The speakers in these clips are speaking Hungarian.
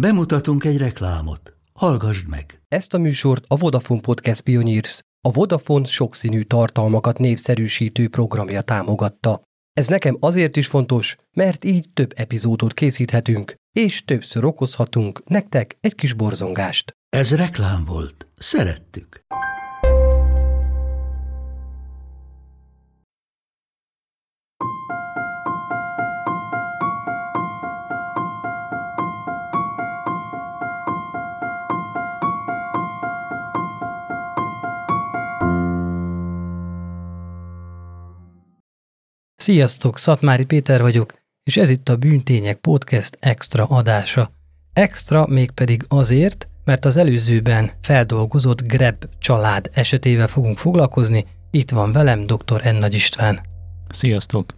Bemutatunk egy reklámot. Hallgassd meg! Ezt a műsort a Vodafone Podcast Pioneers, a Vodafone sokszínű tartalmakat népszerűsítő programja támogatta. Ez nekem azért is fontos, mert így több epizódot készíthetünk, és többször okozhatunk nektek egy kis borzongást. Ez reklám volt. Szerettük. Sziasztok, Szatmári Péter vagyok, és ez itt a Bűntények Podcast extra adása. Extra mégpedig azért, mert az előzőben feldolgozott Greb család esetével fogunk foglalkozni. Itt van velem dr. N. Nagy István. Sziasztok!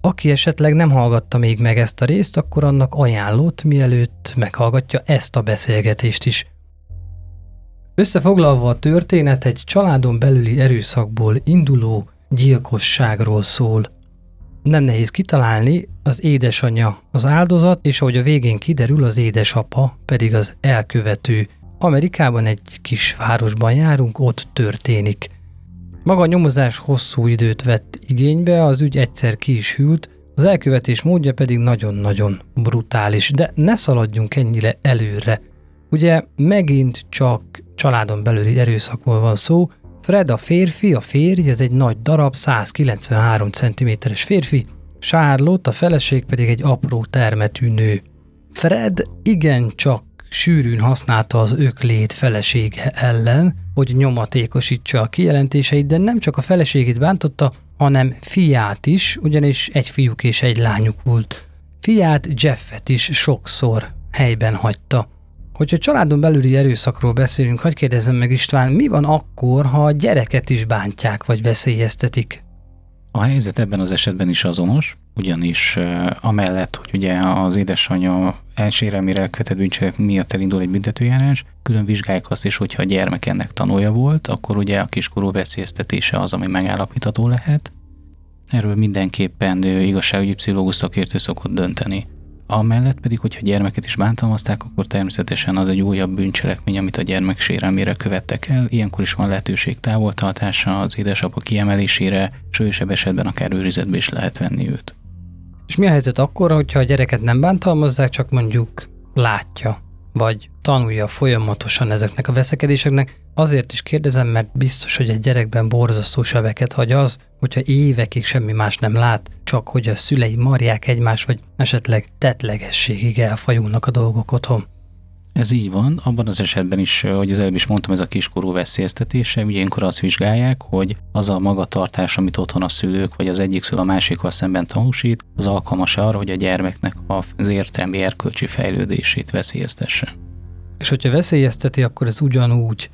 Aki esetleg nem hallgatta még meg ezt a részt, akkor annak ajánlott, mielőtt meghallgatja ezt a beszélgetést is. Összefoglalva a történet egy családon belüli erőszakból induló gyilkosságról szól – nem nehéz kitalálni, az édesanyja az áldozat, és ahogy a végén kiderül, az édesapa pedig az elkövető. Amerikában egy kis városban járunk, ott történik. Maga a nyomozás hosszú időt vett igénybe, az ügy egyszer ki is hűlt, az elkövetés módja pedig nagyon-nagyon brutális, de ne szaladjunk ennyire előre. Ugye megint csak családon belüli erőszakról van szó, Fred a férfi, a férj, ez egy nagy darab, 193 cm-es férfi, Charlotte a feleség pedig egy apró termetű nő. Fred igencsak sűrűn használta az öklét felesége ellen, hogy nyomatékosítsa a kijelentéseit, de nem csak a feleségét bántotta, hanem fiát is, ugyanis egy fiúk és egy lányuk volt. Fiát Jeffet is sokszor helyben hagyta. Hogyha családon belüli erőszakról beszélünk, hagyd kérdezzem meg István, mi van akkor, ha a gyereket is bántják vagy veszélyeztetik? A helyzet ebben az esetben is azonos, ugyanis amellett, hogy ugye az édesanyja elsérelmére elkövetett bűncselek miatt elindul egy büntetőjárás, külön vizsgálják azt is, hogyha a gyermek ennek tanulja volt, akkor ugye a kiskorú veszélyeztetése az, ami megállapítható lehet. Erről mindenképpen igazságügyi pszichológus szakértő szokott dönteni. Amellett pedig, hogyha gyermeket is bántalmazták, akkor természetesen az egy újabb bűncselekmény, amit a gyermek sérelmére követtek el. Ilyenkor is van lehetőség távoltartása az édesapa kiemelésére, súlyosabb esetben akár őrizetbe is lehet venni őt. És mi a helyzet akkor, hogyha a gyereket nem bántalmazzák, csak mondjuk látja, vagy tanulja folyamatosan ezeknek a veszekedéseknek, Azért is kérdezem, mert biztos, hogy egy gyerekben borzasztó sebeket hagy az, hogyha évekig semmi más nem lát, csak hogy a szülei marják egymást, vagy esetleg tetlegességig elfajulnak a dolgok otthon. Ez így van, abban az esetben is, hogy az előbb is mondtam, ez a kiskorú veszélyeztetése, ugye ilyenkor azt vizsgálják, hogy az a magatartás, amit otthon a szülők, vagy az egyik szülő a másikkal szemben tanúsít, az alkalmas arra, hogy a gyermeknek az értelmi erkölcsi fejlődését veszélyeztesse. És hogyha veszélyezteti, akkor ez ugyanúgy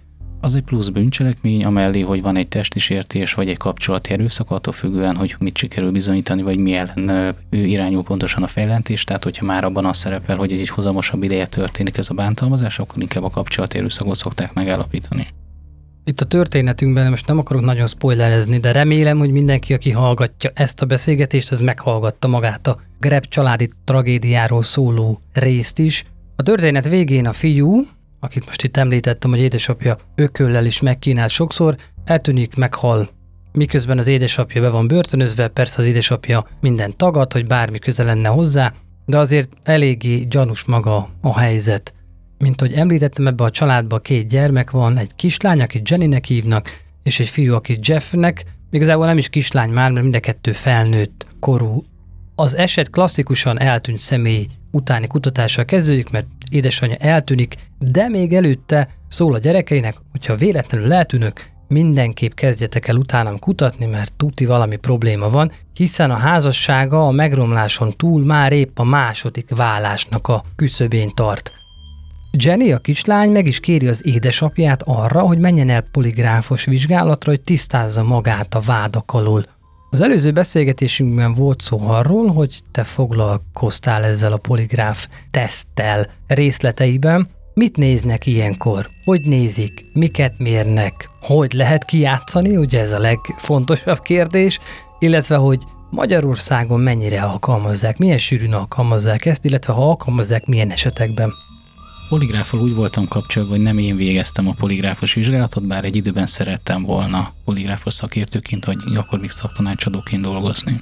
az egy plusz bűncselekmény, amellé, hogy van egy testi sértés, vagy egy kapcsolati erőszak, attól függően, hogy mit sikerül bizonyítani, vagy mi ellen irányul pontosan a fejlentés. Tehát, hogyha már abban az szerepel, hogy egy hozamosabb ideje történik ez a bántalmazás, akkor inkább a kapcsolati erőszakot szokták megállapítani. Itt a történetünkben most nem akarok nagyon spoilerezni, de remélem, hogy mindenki, aki hallgatja ezt a beszélgetést, az meghallgatta magát a Greb családi tragédiáról szóló részt is. A történet végén a fiú, akit most itt említettem, hogy édesapja ököllel is megkínált sokszor, eltűnik, meghal. Miközben az édesapja be van börtönözve, persze az édesapja minden tagad, hogy bármi köze lenne hozzá, de azért eléggé gyanús maga a helyzet. Mint hogy említettem, ebbe a családba két gyermek van, egy kislány, akit Jennynek hívnak, és egy fiú, akit Jeffnek, igazából nem is kislány már, mert mind a kettő felnőtt korú. Az eset klasszikusan eltűnt személy utáni kutatással kezdődik, mert édesanyja eltűnik, de még előtte szól a gyerekeinek, hogyha véletlenül eltűnök, mindenképp kezdjetek el utánam kutatni, mert tuti valami probléma van, hiszen a házassága a megromláson túl már épp a második vállásnak a küszöbén tart. Jenny, a kislány meg is kéri az édesapját arra, hogy menjen el poligráfos vizsgálatra, hogy tisztázza magát a vádak alól. Az előző beszélgetésünkben volt szó arról, hogy te foglalkoztál ezzel a poligráf teszttel részleteiben. Mit néznek ilyenkor? Hogy nézik? Miket mérnek? Hogy lehet kijátszani? Ugye ez a legfontosabb kérdés. Illetve, hogy Magyarországon mennyire alkalmazzák, milyen sűrűn alkalmazzák ezt, illetve ha alkalmazzák, milyen esetekben. Poligráfal úgy voltam kapcsolatban, hogy nem én végeztem a poligráfos vizsgálatot, bár egy időben szerettem volna poligráfos szakértőként, vagy gyakorlati szaktanácsadóként dolgozni.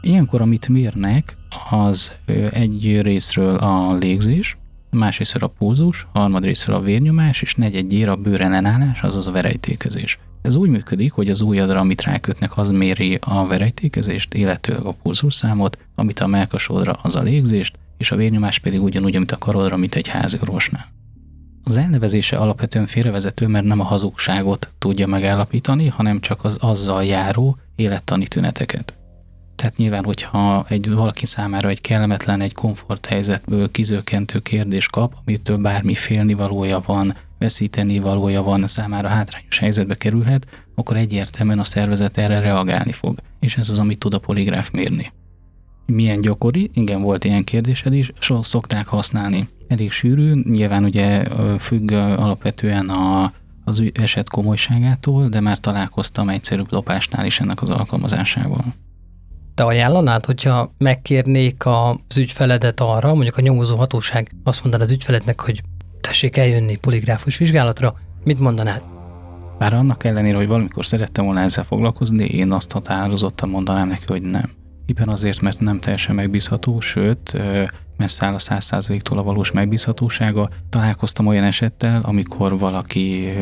Ilyenkor, amit mérnek, az egy részről a légzés, másrészt a pulzus, harmadrészről a vérnyomás, és negyedjére a bőr ellenállás, azaz a verejtékezés. Ez úgy működik, hogy az ujjadra, amit rákötnek, az méri a verejtékezést, illetőleg a pulzusszámot, amit a melkasodra, az a légzést, és a vérnyomás pedig ugyanúgy, mint a karodra, mint egy háziorvosnál. Az elnevezése alapvetően félrevezető, mert nem a hazugságot tudja megállapítani, hanem csak az azzal járó élettani tüneteket. Tehát nyilván, hogyha egy valaki számára egy kellemetlen, egy komfort helyzetből kizökkentő kérdés kap, amitől bármi félnivalója van, veszíteni valója van, számára hátrányos helyzetbe kerülhet, akkor egyértelműen a szervezet erre reagálni fog. És ez az, amit tud a poligráf mérni. Milyen gyakori? Igen, volt ilyen kérdésed is, so szokták használni. Elég sűrű, nyilván ugye függ alapvetően a, az eset komolyságától, de már találkoztam egyszerűbb lopásnál is ennek az alkalmazásával. Te ajánlanád, hogyha megkérnék az ügyfeledet arra, mondjuk a nyomozó hatóság azt mondaná az ügyfelednek, hogy tessék eljönni poligráfus vizsgálatra, mit mondanád? Bár annak ellenére, hogy valamikor szerettem volna ezzel foglalkozni, én azt határozottan mondanám neki, hogy nem. Éppen azért, mert nem teljesen megbízható, sőt, messze áll a 100%-tól a valós megbízhatósága. Találkoztam olyan esettel, amikor valaki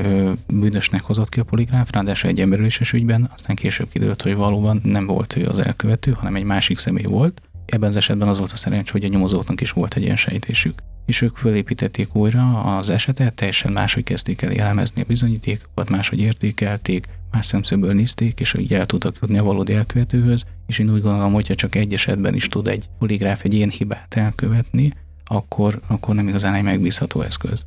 bűnösnek hozott ki a poligráf, ráadásul egy emberüléses ügyben, aztán később kiderült, hogy valóban nem volt ő az elkövető, hanem egy másik személy volt. Ebben az esetben az volt a szerencs, hogy a nyomozóknak is volt egy ilyen sejtésük. És ők fölépítették újra az esetet, teljesen máshogy kezdték el elemezni a bizonyítékokat, máshogy értékelték, más szemszögből nézték, és így el tudtak jutni a valódi elkövetőhöz, és én úgy gondolom, hogyha csak egy esetben is tud egy poligráf egy ilyen hibát elkövetni, akkor, akkor nem igazán egy megbízható eszköz.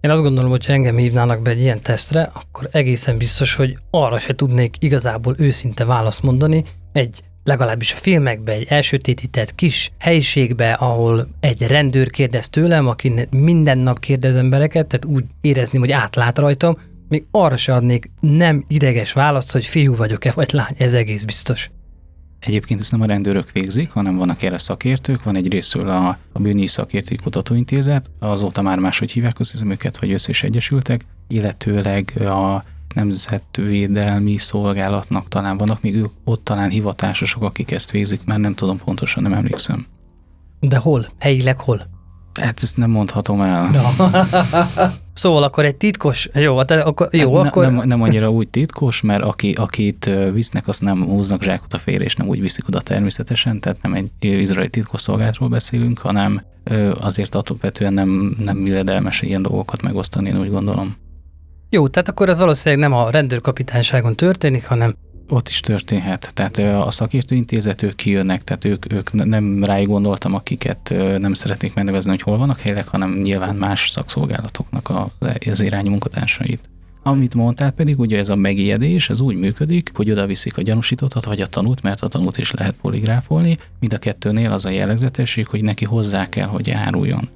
Én azt gondolom, hogy ha engem hívnának be egy ilyen tesztre, akkor egészen biztos, hogy arra se tudnék igazából őszinte választ mondani, egy legalábbis a filmekben egy elsötétített kis helyiségbe, ahol egy rendőr kérdez tőlem, aki minden nap kérdez embereket, tehát úgy érezni, hogy átlát rajtam, még arra se adnék nem ideges választ, hogy fiú vagyok-e, vagy lány, ez egész biztos. Egyébként ezt nem a rendőrök végzik, hanem vannak erre szakértők, van egy részről a, a Bűnyi Szakértői Kutatóintézet, azóta már máshogy hívják az őket, vagy össze is egyesültek, illetőleg a nemzetvédelmi szolgálatnak talán vannak, még ők ott talán hivatásosok, akik ezt végzik, már nem tudom pontosan, nem emlékszem. De hol? Helyileg hol? Hát ezt nem mondhatom el. No. szóval akkor egy titkos, jó, hát akkor, jó, hát akkor... Nem, nem annyira úgy titkos, mert aki, akit visznek, azt nem húznak zsákot a félre, és nem úgy viszik oda természetesen, tehát nem egy izraeli titkosszolgálatról beszélünk, hanem azért alapvetően nem, nem milledelmes ilyen dolgokat megosztani, én úgy gondolom. Jó, tehát akkor ez valószínűleg nem a rendőrkapitányságon történik, hanem ott is történhet. Tehát a szakértőintézet, ők kijönnek, tehát ők, ők nem ráig gondoltam, akiket nem szeretnék megnevezni, hogy hol vannak helyek, hanem nyilván más szakszolgálatoknak az irányú munkatársait. Amit mondtál pedig, ugye ez a megijedés, ez úgy működik, hogy oda viszik a gyanúsítottat, vagy a tanút, mert a tanút is lehet poligráfolni. Mind a kettőnél az a jellegzetesség, hogy neki hozzá kell, hogy áruljon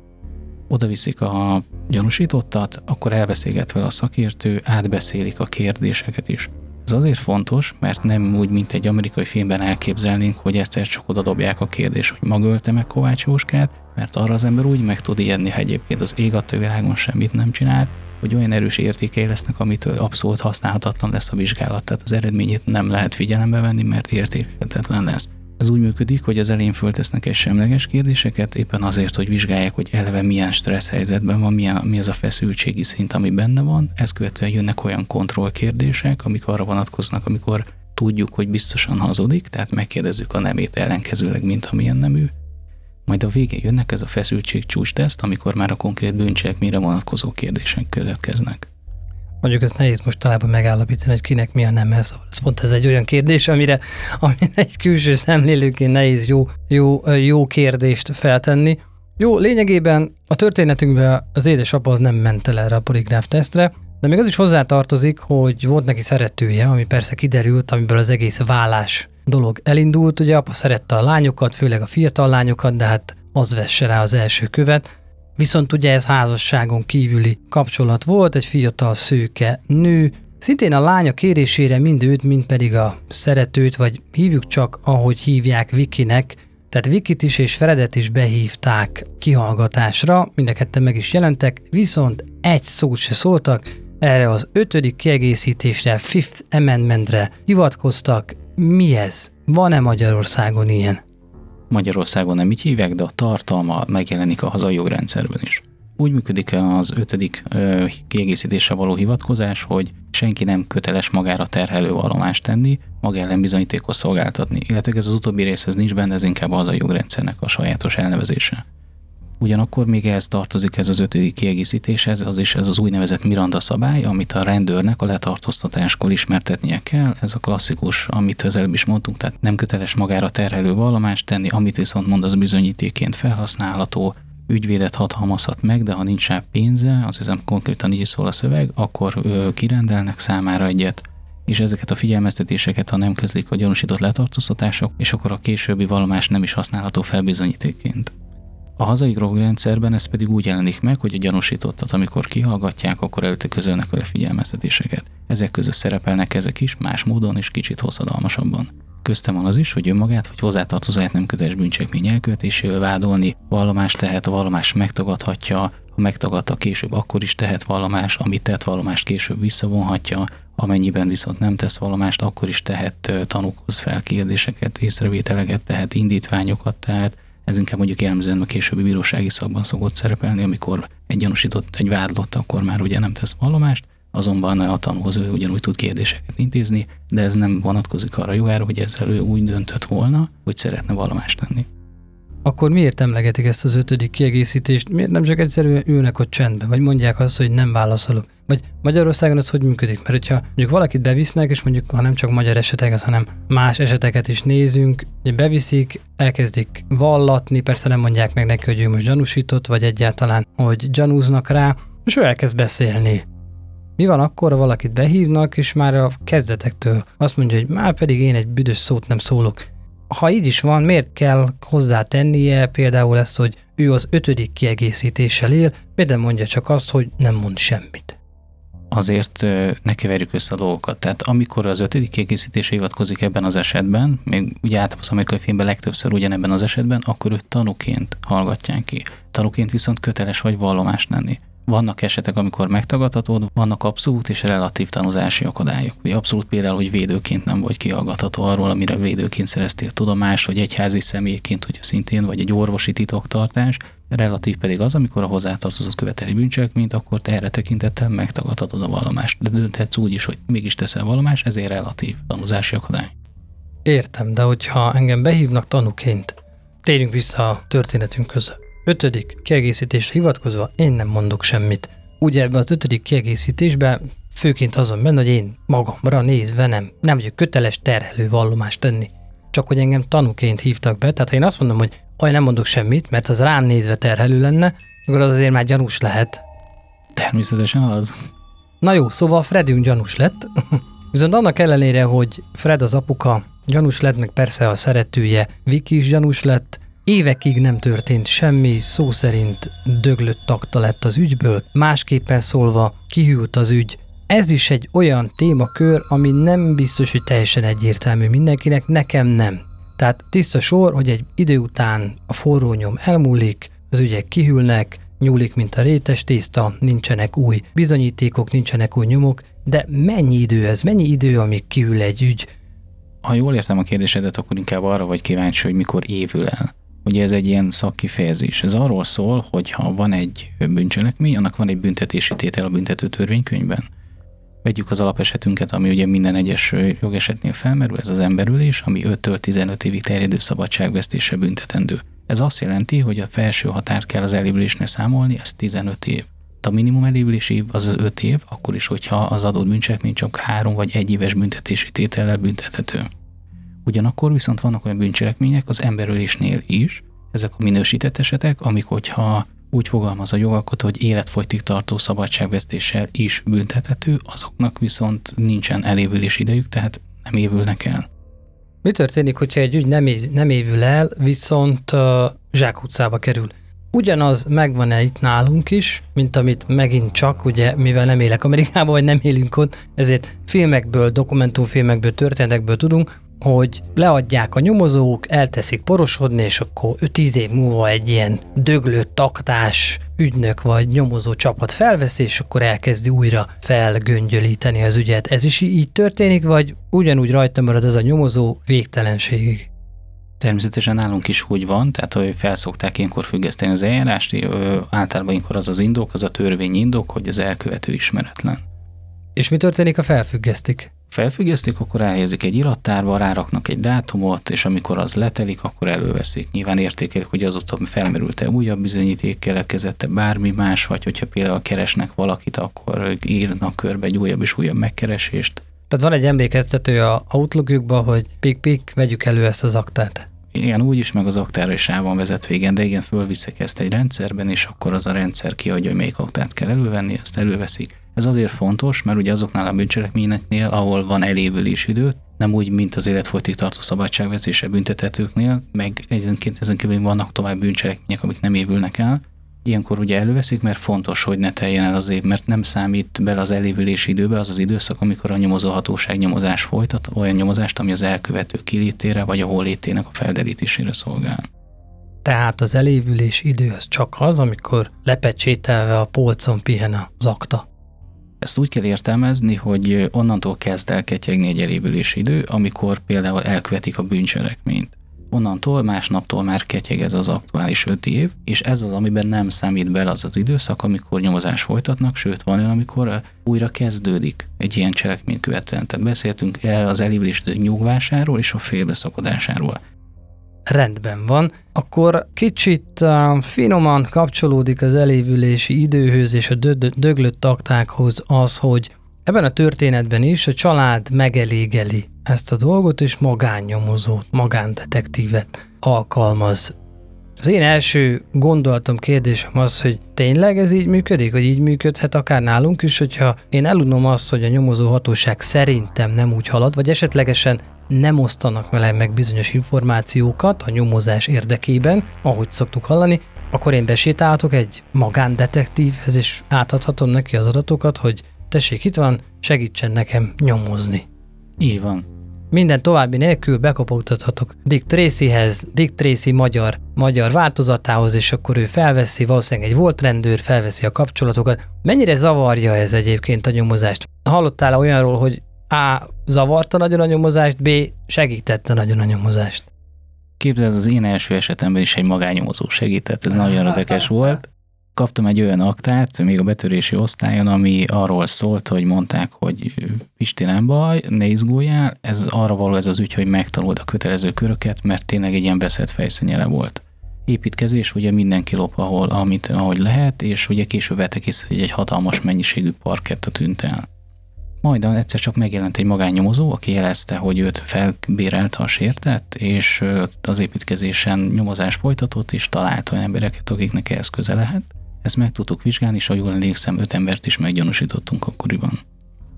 oda viszik a gyanúsítottat, akkor elbeszélget vele a szakértő, átbeszélik a kérdéseket is. Ez azért fontos, mert nem úgy, mint egy amerikai filmben elképzelnénk, hogy egyszer csak oda dobják a kérdést, hogy maga ölte meg Kovács Jóskát, mert arra az ember úgy meg tud ijedni, ha egyébként az ég világon semmit nem csinál, hogy olyan erős értékei lesznek, amitől abszolút használhatatlan lesz a vizsgálat, tehát az eredményét nem lehet figyelembe venni, mert értékelhetetlen lesz. Ez úgy működik, hogy az elején föltesznek egy semleges kérdéseket, éppen azért, hogy vizsgálják, hogy eleve milyen stressz helyzetben van, milyen, mi az a feszültségi szint, ami benne van. Ezt követően jönnek olyan kontrollkérdések, amik arra vonatkoznak, amikor tudjuk, hogy biztosan hazudik, tehát megkérdezzük a nemét ellenkezőleg, mint amilyen nemű. Majd a végén jönnek ez a feszültség csúcs amikor már a konkrét bűncselekményre vonatkozó kérdések következnek. Mondjuk ezt nehéz most talában megállapítani, hogy kinek mi a nem ez. Ez pont ez egy olyan kérdés, amire, amire egy külső szemlélőként nehéz jó, jó, jó kérdést feltenni. Jó, lényegében a történetünkben az édesapa az nem ment el erre a poligráf tesztre, de még az is hozzátartozik, hogy volt neki szeretője, ami persze kiderült, amiből az egész vállás dolog elindult. Ugye apa szerette a lányokat, főleg a fiatal lányokat, de hát az vesse rá az első követ. Viszont ugye ez házasságon kívüli kapcsolat volt, egy fiatal szőke nő, Szintén a lánya kérésére mind őt, mind pedig a szeretőt, vagy hívjuk csak, ahogy hívják Vikinek, Tehát Vikit is és Fredet is behívták kihallgatásra, mind a ketten meg is jelentek, viszont egy szót se szóltak, erre az ötödik kiegészítésre, Fifth Amendmentre hivatkoztak. Mi ez? Van-e Magyarországon ilyen? Magyarországon nem így hívják, de a tartalma megjelenik a hazai jogrendszerben is. Úgy működik az ötödik ö, kiegészítésre való hivatkozás, hogy senki nem köteles magára terhelő vallomást tenni, maga ellen bizonyítékot szolgáltatni. Illetve ez az utóbbi részhez nincs benne, ez inkább az a jogrendszernek a sajátos elnevezése. Ugyanakkor még ehhez tartozik ez az ötödik kiegészítéshez, az is ez az úgynevezett Miranda szabály, amit a rendőrnek a letartóztatáskor ismertetnie kell. Ez a klasszikus, amit az előbb is mondtunk, tehát nem köteles magára terhelő vallomást tenni, amit viszont mond, az bizonyítéként felhasználható, ügyvédet hatalmazhat meg, de ha nincs rá pénze, az hiszem konkrétan így szól a szöveg, akkor ö, kirendelnek számára egyet, és ezeket a figyelmeztetéseket, ha nem közlik a gyanúsított letartóztatások, és akkor a későbbi vallomás nem is használható fel bizonyítékként. A hazai rendszerben ez pedig úgy jelenik meg, hogy a gyanúsítottat, amikor kihallgatják, akkor előtte közölnek vele figyelmeztetéseket. Ezek között szerepelnek ezek is, más módon és kicsit hosszadalmasabban. Köztem van az is, hogy önmagát vagy hozzátartozóját nem köteles bűncselekmény elkövetésével vádolni, vallomást tehet, a vallomás megtagadhatja, ha megtagadta később, akkor is tehet vallomást, amit tett vallomást később visszavonhatja, amennyiben viszont nem tesz vallomást, akkor is tehet tanúkhoz fel kérdéseket, észrevételeket, tehet indítványokat, tehát ez inkább mondjuk jellemzően a későbbi bírósági szakban szokott szerepelni, amikor egy gyanúsított, egy vádlott, akkor már ugye nem tesz vallomást, azonban a tanúhoz ő ugyanúgy tud kérdéseket intézni, de ez nem vonatkozik arra jogára, hogy ezzel ő úgy döntött volna, hogy szeretne vallomást tenni. Akkor miért emlegetik ezt az ötödik kiegészítést? Miért nem csak egyszerűen ülnek ott csendben, vagy mondják azt, hogy nem válaszolok? Vagy Magyarországon ez hogy működik? Mert hogyha mondjuk valakit bevisznek, és mondjuk ha nem csak magyar eseteket, hanem más eseteket is nézünk, hogy beviszik, elkezdik vallatni, persze nem mondják meg neki, hogy ő most gyanúsított, vagy egyáltalán, hogy gyanúznak rá, és ő elkezd beszélni. Mi van akkor, ha valakit behívnak, és már a kezdetektől azt mondja, hogy már pedig én egy büdös szót nem szólok. Ha így is van, miért kell hozzátennie például ezt, hogy ő az ötödik kiegészítéssel él, miért nem mondja csak azt, hogy nem mond semmit? azért ne keverjük össze a dolgokat. Tehát amikor az ötödik kiegészítés hivatkozik ebben az esetben, még ugye általában az amerikai filmben legtöbbször ugyanebben az esetben, akkor őt tanúként hallgatják ki. Tanúként viszont köteles vagy vallomást lenni. Vannak esetek, amikor megtagadhatod, vannak abszolút és relatív tanúzási akadályok. Ugye abszolút például, hogy védőként nem vagy kihallgatható arról, amire védőként szereztél tudomást, vagy egyházi személyként, ugye szintén, vagy egy orvosi titoktartás, relatív pedig az, amikor a hozzátartozott követeli bűncselekményt, akkor te erre tekintettel megtagadhatod a vallomást. De dönthetsz úgy is, hogy mégis teszel vallomást, ezért relatív tanúzási akadály. Értem, de hogyha engem behívnak tanúként, térjünk vissza a történetünk között. Ötödik kiegészítésre hivatkozva én nem mondok semmit. Ugye ebben az ötödik kiegészítésben főként azon benne, hogy én magamra nézve nem, nem vagyok köteles terhelő vallomást tenni. Csak hogy engem tanúként hívtak be, tehát ha én azt mondom, hogy aj nem mondok semmit, mert az rám nézve terhelő lenne, akkor az azért már gyanús lehet. Természetesen az. Na jó, szóval Fredünk gyanús lett, viszont annak ellenére, hogy Fred az apuka gyanús lett, meg persze a szeretője Viki is gyanús lett, Évekig nem történt semmi, szó szerint döglött takta lett az ügyből, másképpen szólva kihűlt az ügy. Ez is egy olyan témakör, ami nem biztos, hogy teljesen egyértelmű mindenkinek, nekem nem. Tehát tiszta sor, hogy egy idő után a forró nyom elmúlik, az ügyek kihűlnek, nyúlik, mint a rétes tészta, nincsenek új bizonyítékok, nincsenek új nyomok, de mennyi idő ez, mennyi idő, amíg kihűl egy ügy? Ha jól értem a kérdésedet, akkor inkább arra vagy kíváncsi, hogy mikor évül el. Ugye ez egy ilyen szakkifejezés. Ez arról szól, hogy ha van egy bűncselekmény, annak van egy büntetési tétel a büntető törvénykönyvben. Vegyük az alapesetünket, ami ugye minden egyes jogesetnél felmerül, ez az emberülés, ami 5-től 15 évig terjedő szabadságvesztése büntetendő. Ez azt jelenti, hogy a felső határt kell az elévülésnél számolni, ez 15 év. A minimum elévülési év az az 5 év, akkor is, hogyha az adott bűncselekmény csak 3 vagy 1 éves büntetési tétellel büntethető. Ugyanakkor viszont vannak olyan bűncselekmények az emberölésnél is, ezek a minősített esetek, amik hogyha úgy fogalmaz a jogalkotó, hogy életfogytig tartó szabadságvesztéssel is büntethető, azoknak viszont nincsen elévülés idejük, tehát nem évülnek el. Mi történik, hogyha egy ügy nem, év, nem évül el, viszont uh, zsákutcába kerül? Ugyanaz megvan-e itt nálunk is, mint amit megint csak, ugye, mivel nem élek Amerikában, vagy nem élünk ott, ezért filmekből, dokumentumfilmekből, történetekből tudunk, hogy leadják a nyomozók, elteszik porosodni, és akkor 5-10 év múlva egy ilyen döglő taktás ügynök vagy nyomozó csapat felveszi, és akkor elkezdi újra felgöngyölíteni az ügyet. Ez is így történik, vagy ugyanúgy rajta marad ez a nyomozó végtelenségig? Természetesen nálunk is úgy van, tehát hogy felszokták ilyenkor függeszteni az eljárást, általában ilyenkor az az indok, az a törvény indok, hogy az elkövető ismeretlen. És mi történik, ha felfüggesztik? Felfüggesztik, akkor elhelyezik egy irattárba, ráraknak egy dátumot, és amikor az letelik, akkor előveszik. Nyilván értékelik, hogy azóta felmerült-e újabb bizonyíték, keletkezett-e bármi más, vagy hogyha például keresnek valakit, akkor írnak körbe egy újabb és újabb megkeresést. Tehát van egy emlékeztető a Outlookjukban, hogy pik-pik, vegyük elő ezt az aktát. Igen, úgy is, meg az aktára is rá van vezetve, igen, de igen, fölviszik ezt egy rendszerben, és akkor az a rendszer kiadja, hogy melyik aktát kell elővenni, azt előveszik. Ez azért fontos, mert ugye azoknál a bűncselekményeknél, ahol van elévülési idő, nem úgy, mint az életfolytig tartó szabadságveszése büntetetőknél, meg egyenként ezen kívül vannak tovább bűncselekmények, amik nem évülnek el, Ilyenkor ugye előveszik, mert fontos, hogy ne teljen el az év, mert nem számít bele az elévülési időbe az az időszak, amikor a nyomozóhatóság nyomozás folytat, olyan nyomozást, ami az elkövető kilétére vagy a hollétének a felderítésére szolgál. Tehát az elévülés idő az csak az, amikor lepecsételve a polcon pihen az akta. Ezt úgy kell értelmezni, hogy onnantól kezd el ketyegni egy elévülési idő, amikor például elkövetik a bűncselekményt onnantól másnaptól már ketyeg ez az aktuális öt év, és ez az, amiben nem számít bele az az időszak, amikor nyomozás folytatnak, sőt van olyan, amikor újra kezdődik egy ilyen cselekmény követően. Tehát beszéltünk el az elévülés nyugvásáról és a félbeszakadásáról. Rendben van. Akkor kicsit uh, finoman kapcsolódik az elévülési időhöz és a döglött aktákhoz az, hogy ebben a történetben is a család megelégeli ezt a dolgot, és magánnyomozót, magándetektívet alkalmaz. Az én első gondolatom, kérdésem az, hogy tényleg ez így működik, hogy így működhet akár nálunk is, hogyha én elunom azt, hogy a nyomozó hatóság szerintem nem úgy halad, vagy esetlegesen nem osztanak vele meg bizonyos információkat a nyomozás érdekében, ahogy szoktuk hallani, akkor én besétálhatok egy magándetektívhez, és átadhatom neki az adatokat, hogy tessék, itt van, segítsen nekem nyomozni. Így van. Minden további nélkül bekopogtathatok Dick Tracyhez, Dick Tracy magyar, magyar változatához, és akkor ő felveszi, valószínűleg egy volt rendőr, felveszi a kapcsolatokat. Mennyire zavarja ez egyébként a nyomozást? Hallottál olyanról, hogy A. zavarta nagyon a nyomozást, B. segítette nagyon a nyomozást? Képzeld, az én első esetemben is egy magányomozó segített, ez nagyon érdekes volt kaptam egy olyan aktát, még a betörési osztályon, ami arról szólt, hogy mondták, hogy Pisti nem baj, ne izguljál, ez arra való ez az ügy, hogy megtanuld a kötelező köröket, mert tényleg egy ilyen veszett fejszennyele volt. Építkezés, ugye mindenki lop, ahol, amit, ahogy lehet, és ugye később vettek észre, hogy egy hatalmas mennyiségű parketta tűnt el. Majd egyszer csak megjelent egy magánnyomozó, aki jelezte, hogy őt felbérelte a sértett, és az építkezésen nyomozás folytatott, és talált olyan embereket, akiknek ehhez köze lehet ezt meg tudtuk vizsgálni, és ha jól emlékszem, öt embert is meggyanúsítottunk akkoriban.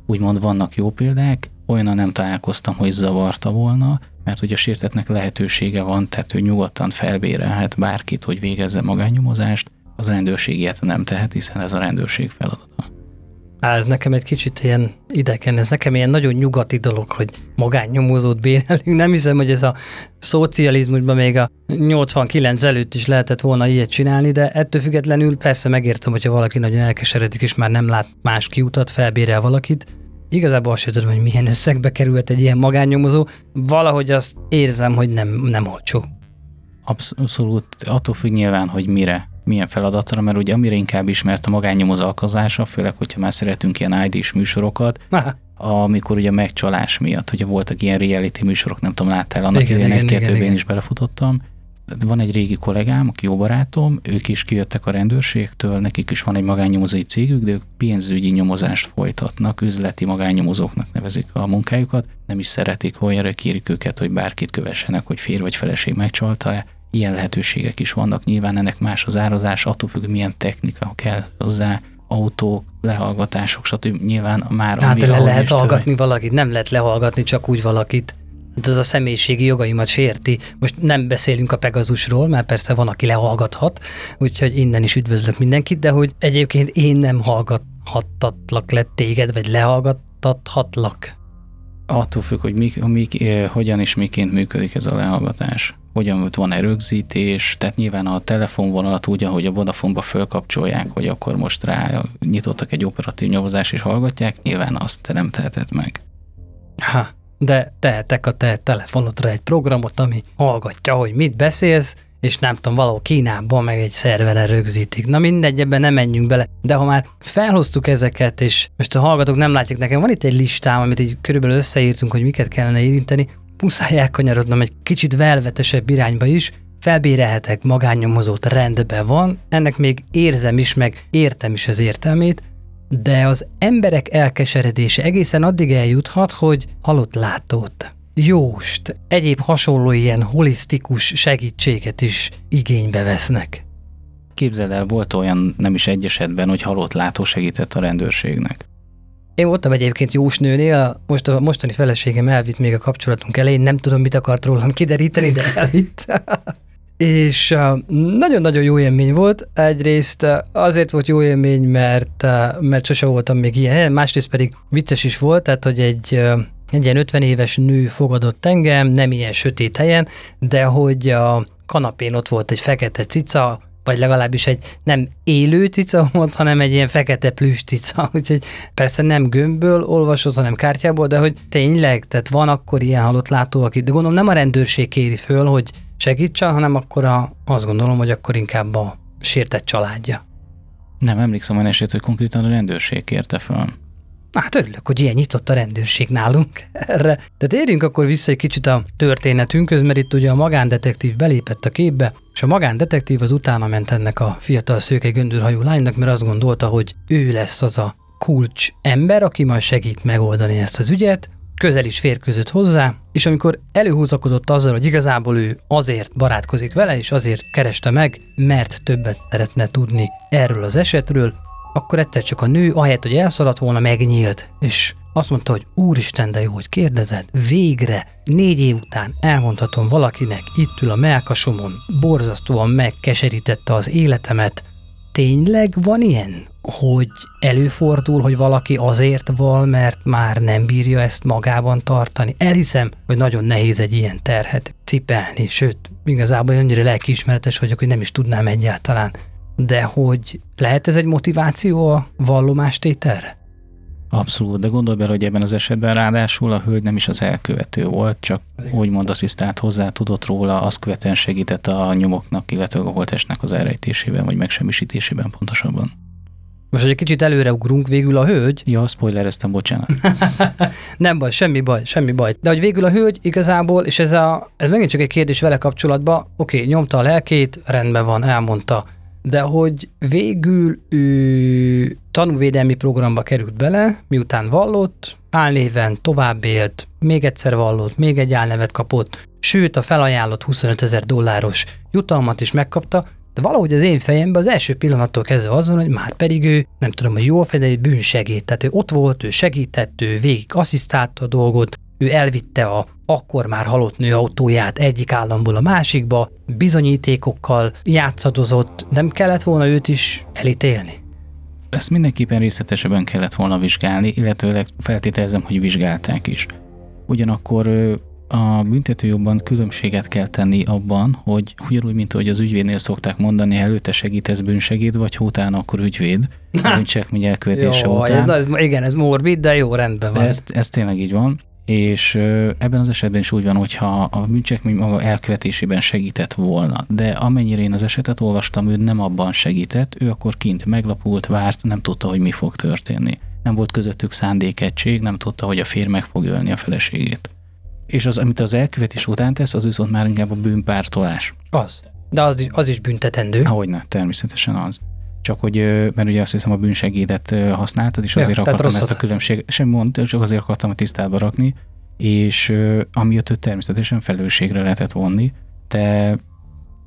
Úgymond vannak jó példák, olyan nem találkoztam, hogy zavarta volna, mert hogy a sértetnek lehetősége van, tehát ő nyugodtan felbérelhet bárkit, hogy végezze magányomozást, az rendőrség ilyet nem tehet, hiszen ez a rendőrség feladata. Á, ez nekem egy kicsit ilyen idegen, ez nekem ilyen nagyon nyugati dolog, hogy magánnyomozót bérelünk. Nem hiszem, hogy ez a szocializmusban még a 89 előtt is lehetett volna ilyet csinálni, de ettől függetlenül persze megértem, hogyha valaki nagyon elkeseredik, és már nem lát más kiutat, felbérel valakit. Igazából azt sem tudom, hogy milyen összegbe került egy ilyen magánnyomozó. Valahogy azt érzem, hogy nem, nem olcsó. Abszolút, attól függ nyilván, hogy mire milyen feladatra, mert ugye amire inkább ismert a magánnyomozó alkalmazása, főleg, hogyha már szeretünk ilyen ID-s műsorokat, amikor ugye megcsalás miatt, ugye voltak ilyen reality műsorok, nem tudom, láttál, annak igen, idején egy-kettőben is belefutottam. Van egy régi kollégám, aki jó barátom, ők is kijöttek a rendőrségtől, nekik is van egy magánnyomozói cégük, de ők pénzügyi nyomozást folytatnak, üzleti magánnyomozóknak nevezik a munkájukat, nem is szeretik, hogy erre kérik őket, hogy bárkit kövessenek, hogy fér vagy feleség megcsalta-e ilyen lehetőségek is vannak. Nyilván ennek más az árazás, attól függ, milyen technika kell hozzá, autók, lehallgatások, stb. Nyilván már... Hát le lehet hallgatni valakit, nem lehet lehallgatni csak úgy valakit. Hát ez a személyiségi jogaimat sérti. Most nem beszélünk a Pegazusról, mert persze van, aki lehallgathat, úgyhogy innen is üdvözlök mindenkit, de hogy egyébként én nem hallgathattatlak le téged, vagy lehallgathatlak. Attól függ, hogy mik, mik, eh, hogyan és miként működik ez a lehallgatás. Hogyan van-e rögzítés, tehát nyilván a telefonvonalat úgy, ahogy a Vodafone-ba fölkapcsolják, hogy akkor most rá nyitottak egy operatív nyomozást és hallgatják, nyilván azt nem teheted meg. Ha, de tehetek a te telefonodra egy programot, ami hallgatja, hogy mit beszélsz, és nem tudom, valahol Kínában meg egy szerveren rögzítik. Na mindegy, ebben nem menjünk bele. De ha már felhoztuk ezeket, és most a hallgatók nem látják nekem, van itt egy listám, amit így körülbelül összeírtunk, hogy miket kellene érinteni, muszáj elkanyarodnom egy kicsit velvetesebb irányba is, felbérelhetek magánnyomozót, rendben van, ennek még érzem is, meg értem is az értelmét, de az emberek elkeseredése egészen addig eljuthat, hogy halott látót, jóst, egyéb hasonló ilyen holisztikus segítséget is igénybe vesznek. Képzeld el, volt olyan nem is egy esetben, hogy halott látó segített a rendőrségnek. Én voltam egyébként Jósnőnél, most a mostani feleségem elvitt még a kapcsolatunk elején, nem tudom, mit akart rólam kideríteni, de elvitt. És nagyon-nagyon jó élmény volt. Egyrészt azért volt jó élmény, mert, mert sose voltam még ilyen másrészt pedig vicces is volt, tehát hogy egy egy ilyen 50 éves nő fogadott engem, nem ilyen sötét helyen, de hogy a kanapén ott volt egy fekete cica, vagy legalábbis egy nem élő cica volt, hanem egy ilyen fekete plüss cica, úgyhogy persze nem gömbből olvasott, hanem kártyából, de hogy tényleg, tehát van akkor ilyen halott látó, aki, de gondolom nem a rendőrség kéri föl, hogy segítsen, hanem akkor a, azt gondolom, hogy akkor inkább a sértett családja. Nem emlékszem olyan eset, hogy konkrétan a rendőrség kérte föl. Hát örülök, hogy ilyen nyitott a rendőrség nálunk erre. De térjünk akkor vissza egy kicsit a történetünkhöz, mert itt ugye a magándetektív belépett a képbe, és a magándetektív az utána ment ennek a fiatal szőke göndörhajú lánynak, mert azt gondolta, hogy ő lesz az a kulcs ember, aki majd segít megoldani ezt az ügyet, közel is férközött hozzá, és amikor előhúzakodott azzal, hogy igazából ő azért barátkozik vele, és azért kereste meg, mert többet szeretne tudni erről az esetről, akkor egyszer csak a nő, ahelyett, hogy elszaladt volna, megnyílt, és azt mondta, hogy úristen, de jó, hogy kérdezed, végre, négy év után elmondhatom valakinek, itt ül a melkasomon, borzasztóan megkeserítette az életemet. Tényleg van ilyen, hogy előfordul, hogy valaki azért val, mert már nem bírja ezt magában tartani? Elhiszem, hogy nagyon nehéz egy ilyen terhet cipelni, sőt, igazából annyira lelkiismeretes vagyok, hogy nem is tudnám egyáltalán de hogy lehet ez egy motiváció a vallomástételre? Abszolút, de gondolj bele, hogy ebben az esetben ráadásul a hölgy nem is az elkövető volt, csak úgymond asszisztált hozzá, tudott róla, azt követően segített a nyomoknak, illetve a holtestnek az elrejtésében, vagy megsemmisítésében pontosabban. Most egy kicsit előreugrunk végül a hölgy. Ja, spoilereztem, bocsánat. nem baj, semmi baj, semmi baj. De hogy végül a hölgy igazából, és ez, a, ez megint csak egy kérdés vele kapcsolatban, oké, nyomta a lelkét, rendben van, elmondta, de hogy végül ő tanúvédelmi programba került bele, miután vallott, álnéven tovább élt, még egyszer vallott, még egy álnevet kapott, sőt a felajánlott 25 ezer dolláros jutalmat is megkapta, de valahogy az én fejemben az első pillanattól kezdve az van, hogy már pedig ő, nem tudom, hogy jól fedeli bűnsegít, tehát ő ott volt, ő segített, ő végig asszisztálta a dolgot, ő elvitte a akkor már halott nő autóját egyik államból a másikba, bizonyítékokkal játszadozott, nem kellett volna őt is elítélni? Ezt mindenképpen részletesebben kellett volna vizsgálni, illetőleg feltételezem, hogy vizsgálták is. Ugyanakkor a büntetőjogban különbséget kell tenni abban, hogy ugyanúgy, mint ahogy az ügyvédnél szokták mondani, előtte segítesz bűnsegéd, vagy utána akkor ügyvéd, bűncselekmény elkövetése jó, után. Ez, igen, ez morbid, de jó, rendben van. Ez, ez tényleg így van és ebben az esetben is úgy van, hogyha a bűncselekmény maga elkövetésében segített volna, de amennyire én az esetet olvastam, ő nem abban segített, ő akkor kint meglapult, várt, nem tudta, hogy mi fog történni. Nem volt közöttük szándékegység, nem tudta, hogy a férj meg fog ölni a feleségét. És az, amit az elkövetés után tesz, az viszont már inkább a bűnpártolás. Az. De az, az is büntetendő. Ahogyne, természetesen az csak hogy, mert ugye azt hiszem a bűnsegédet használtad, és azért ja, akartam ezt a különbség, sem mond, csak azért akartam a tisztába rakni, és amiatt őt természetesen felelősségre lehetett vonni, de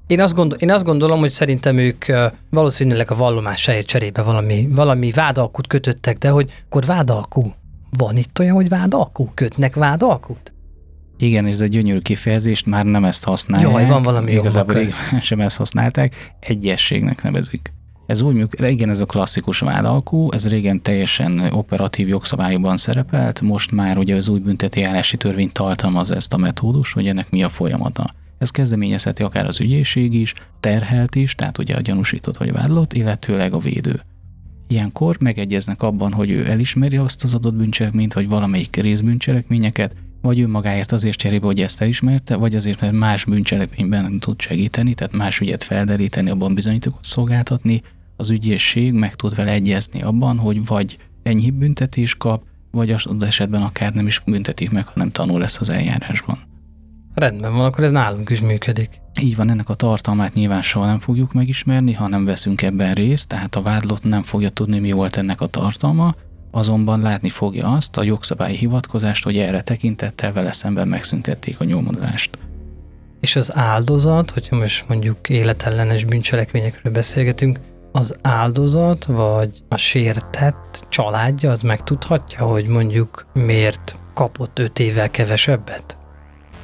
én azt, gondol, én azt gondolom, hogy szerintem ők valószínűleg a vallomásáért cserébe valami, valami vádalkut kötöttek, de hogy akkor vádalkú. Van itt olyan, hogy vádalkú? Kötnek vádalkut? Igen, és ez egy gyönyörű kifejezést, már nem ezt használják. Jaj, van valami Igazából sem ezt használták, egyességnek nevezik Ez úgy működik, igen, ez a klasszikus vádalkú, ez régen teljesen operatív jogszabályokban szerepelt, most már ugye az új bünteti járási törvény tartalmaz ezt a metódust, hogy ennek mi a folyamata. Ez kezdeményezheti akár az ügyészség is, terhelt is, tehát ugye a gyanúsított vagy vádlott, illetőleg a védő. Ilyenkor megegyeznek abban, hogy ő elismeri azt az adott bűncselekményt, vagy valamelyik részbűncselekményeket, vagy ő magáért azért cserébe, hogy ezt elismerte, vagy azért, mert más bűncselekményben tud segíteni, tehát más ügyet felderíteni, abban bizonyítékot szolgáltatni, az ügyészség meg tud vele egyezni abban, hogy vagy enyhébb büntetés kap, vagy az esetben akár nem is büntetik meg, hanem tanul lesz az eljárásban. Rendben van, akkor ez nálunk is működik. Így van, ennek a tartalmát nyilván soha nem fogjuk megismerni, ha nem veszünk ebben részt, tehát a vádlott nem fogja tudni, mi volt ennek a tartalma, azonban látni fogja azt a jogszabályi hivatkozást, hogy erre tekintettel vele szemben megszüntették a nyomozást. És az áldozat, hogyha most mondjuk életellenes bűncselekményekről beszélgetünk, az áldozat vagy a sértett családja az megtudhatja, hogy mondjuk miért kapott öt évvel kevesebbet?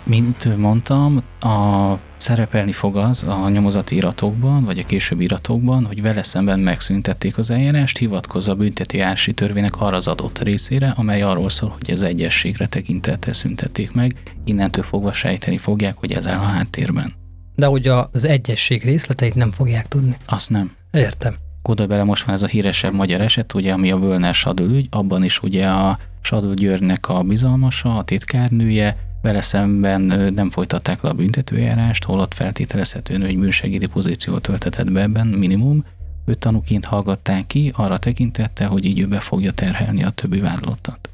Mint mondtam, a szerepelni fog az a nyomozati iratokban, vagy a későbbi iratokban, hogy vele szemben megszüntették az eljárást, hivatkozza a bünteti ársi törvénynek arra az adott részére, amely arról szól, hogy az egyességre tekintettel szüntették meg, innentől fogva sejteni fogják, hogy ez áll a háttérben. De hogy az egyesség részleteit nem fogják tudni. Azt nem. Értem. Gondolj bele, most van ez a híresebb magyar eset, ugye, ami a Völner Sadül ügy, abban is ugye a Sadül Györgynek a bizalmasa, a titkárnője, vele szemben nem folytatták le a büntetőjárást, holott feltételezhetően, hogy műsegédi pozíciót töltetett be ebben minimum, őt tanúként hallgatták ki, arra tekintette, hogy így ő be fogja terhelni a többi vádlottat.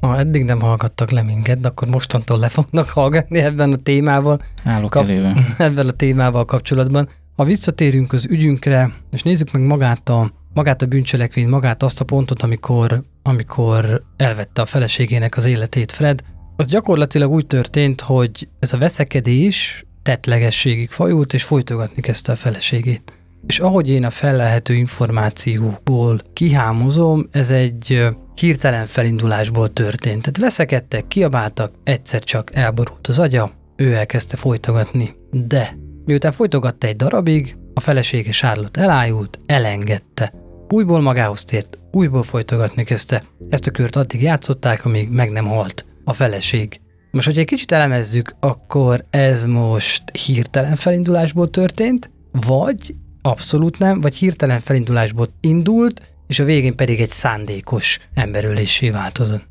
Ha eddig nem hallgattak le minket, de akkor mostantól le fognak hallgatni ebben a témával. Állok Kap- elébe. Ebben a témával kapcsolatban. Ha visszatérünk az ügyünkre, és nézzük meg magát a, magát a bűncselekményt, magát azt a pontot, amikor, amikor elvette a feleségének az életét Fred, az gyakorlatilag úgy történt, hogy ez a veszekedés tetlegességig fajult, és folytogatni kezdte a feleségét. És ahogy én a felelhető információkból kihámozom, ez egy hirtelen felindulásból történt. Tehát veszekedtek, kiabáltak, egyszer csak elborult az agya, ő elkezdte folytogatni. De miután folytogatta egy darabig, a felesége Charlotte elájult, elengedte. Újból magához tért, újból folytogatni kezdte. Ezt a kört addig játszották, amíg meg nem halt a feleség. Most, hogyha egy kicsit elemezzük, akkor ez most hirtelen felindulásból történt, vagy abszolút nem, vagy hirtelen felindulásból indult, és a végén pedig egy szándékos emberölésé változott.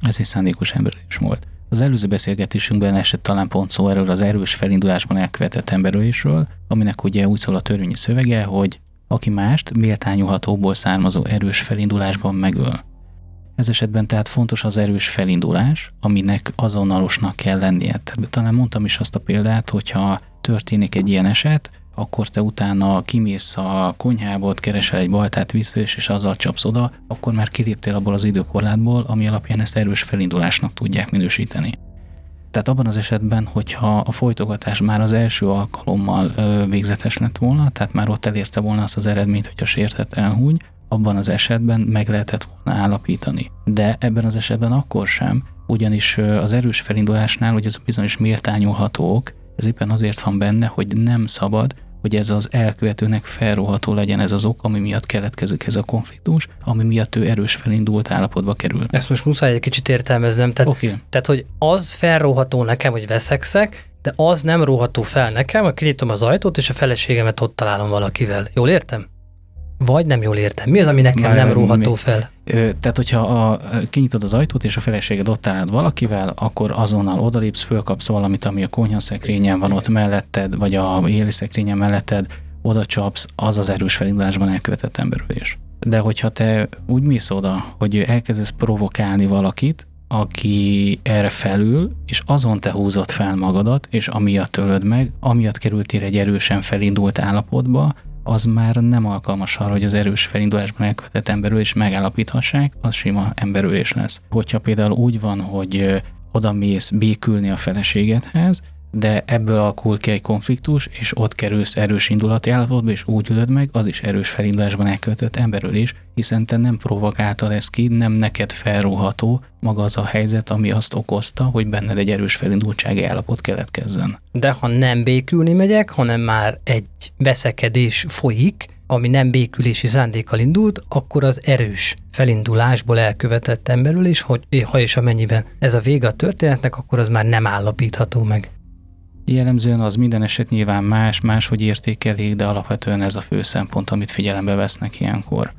Ez egy szándékos emberölés volt. Az előző beszélgetésünkben esett talán pont szó erről az erős felindulásban elkövetett emberölésről, aminek ugye úgy szól a törvényi szövege, hogy aki mást méltányolhatóból származó erős felindulásban megöl. Ez esetben tehát fontos az erős felindulás, aminek azonnalosnak kell lennie. Tehát talán mondtam is azt a példát, hogyha történik egy ilyen eset, akkor te utána kimész a konyhába, keresel egy baltát vissza, és azzal csapsz oda, akkor már kiléptél abból az időkorlátból, ami alapján ezt erős felindulásnak tudják minősíteni. Tehát abban az esetben, hogyha a folytogatás már az első alkalommal ö, végzetes lett volna, tehát már ott elérte volna azt az eredményt, hogy a sértett elhúny, abban az esetben meg lehetett volna állapítani. De ebben az esetben akkor sem, ugyanis az erős felindulásnál, hogy ez a bizonyos méltányolhatók, ez éppen azért van benne, hogy nem szabad, hogy ez az elkövetőnek felróható legyen ez az ok, ami miatt keletkezik ez a konfliktus, ami miatt ő erős felindult állapotba kerül. Ezt most muszáj egy kicsit értelmeznem. Tehát, okay. tehát hogy az felróható nekem, hogy veszekszek, de az nem róható fel nekem, hogy kinyitom az ajtót, és a feleségemet ott találom valakivel. Jól értem? Vagy nem jól értem. Mi az, ami nekem Már nem róható fel? Tehát, hogyha a, kinyitod az ajtót, és a feleséged ott állad valakivel, akkor azonnal odalépsz, fölkapsz valamit, ami a konyhaszekrényen van ott melletted, vagy a éli szekrényen melletted, oda csapsz, az az erős felindulásban elkövetett emberülés. De hogyha te úgy mész oda, hogy elkezdesz provokálni valakit, aki erre felül, és azon te húzott fel magadat, és amiatt ölöd meg, amiatt kerültél egy erősen felindult állapotba, az már nem alkalmas arra, hogy az erős felindulásban elkövetett emberülés megállapíthassák, az sima emberülés lesz. Hogyha például úgy van, hogy oda mész békülni a feleségedhez, de ebből alakul ki egy konfliktus, és ott kerülsz erős indulati állapotba, és úgy ülöd meg, az is erős felindulásban elkövetett emberölés, hiszen te nem provokáltad ezt ki, nem neked felróható maga az a helyzet, ami azt okozta, hogy benned egy erős felindultsági állapot keletkezzen. De ha nem békülni megyek, hanem már egy veszekedés folyik, ami nem békülési szándékkal indult, akkor az erős felindulásból elkövetett emberülés, hogy ha és amennyiben ez a vége a történetnek, akkor az már nem állapítható meg. Jellemzően az minden eset nyilván más, máshogy értékelik, de alapvetően ez a fő szempont, amit figyelembe vesznek ilyenkor.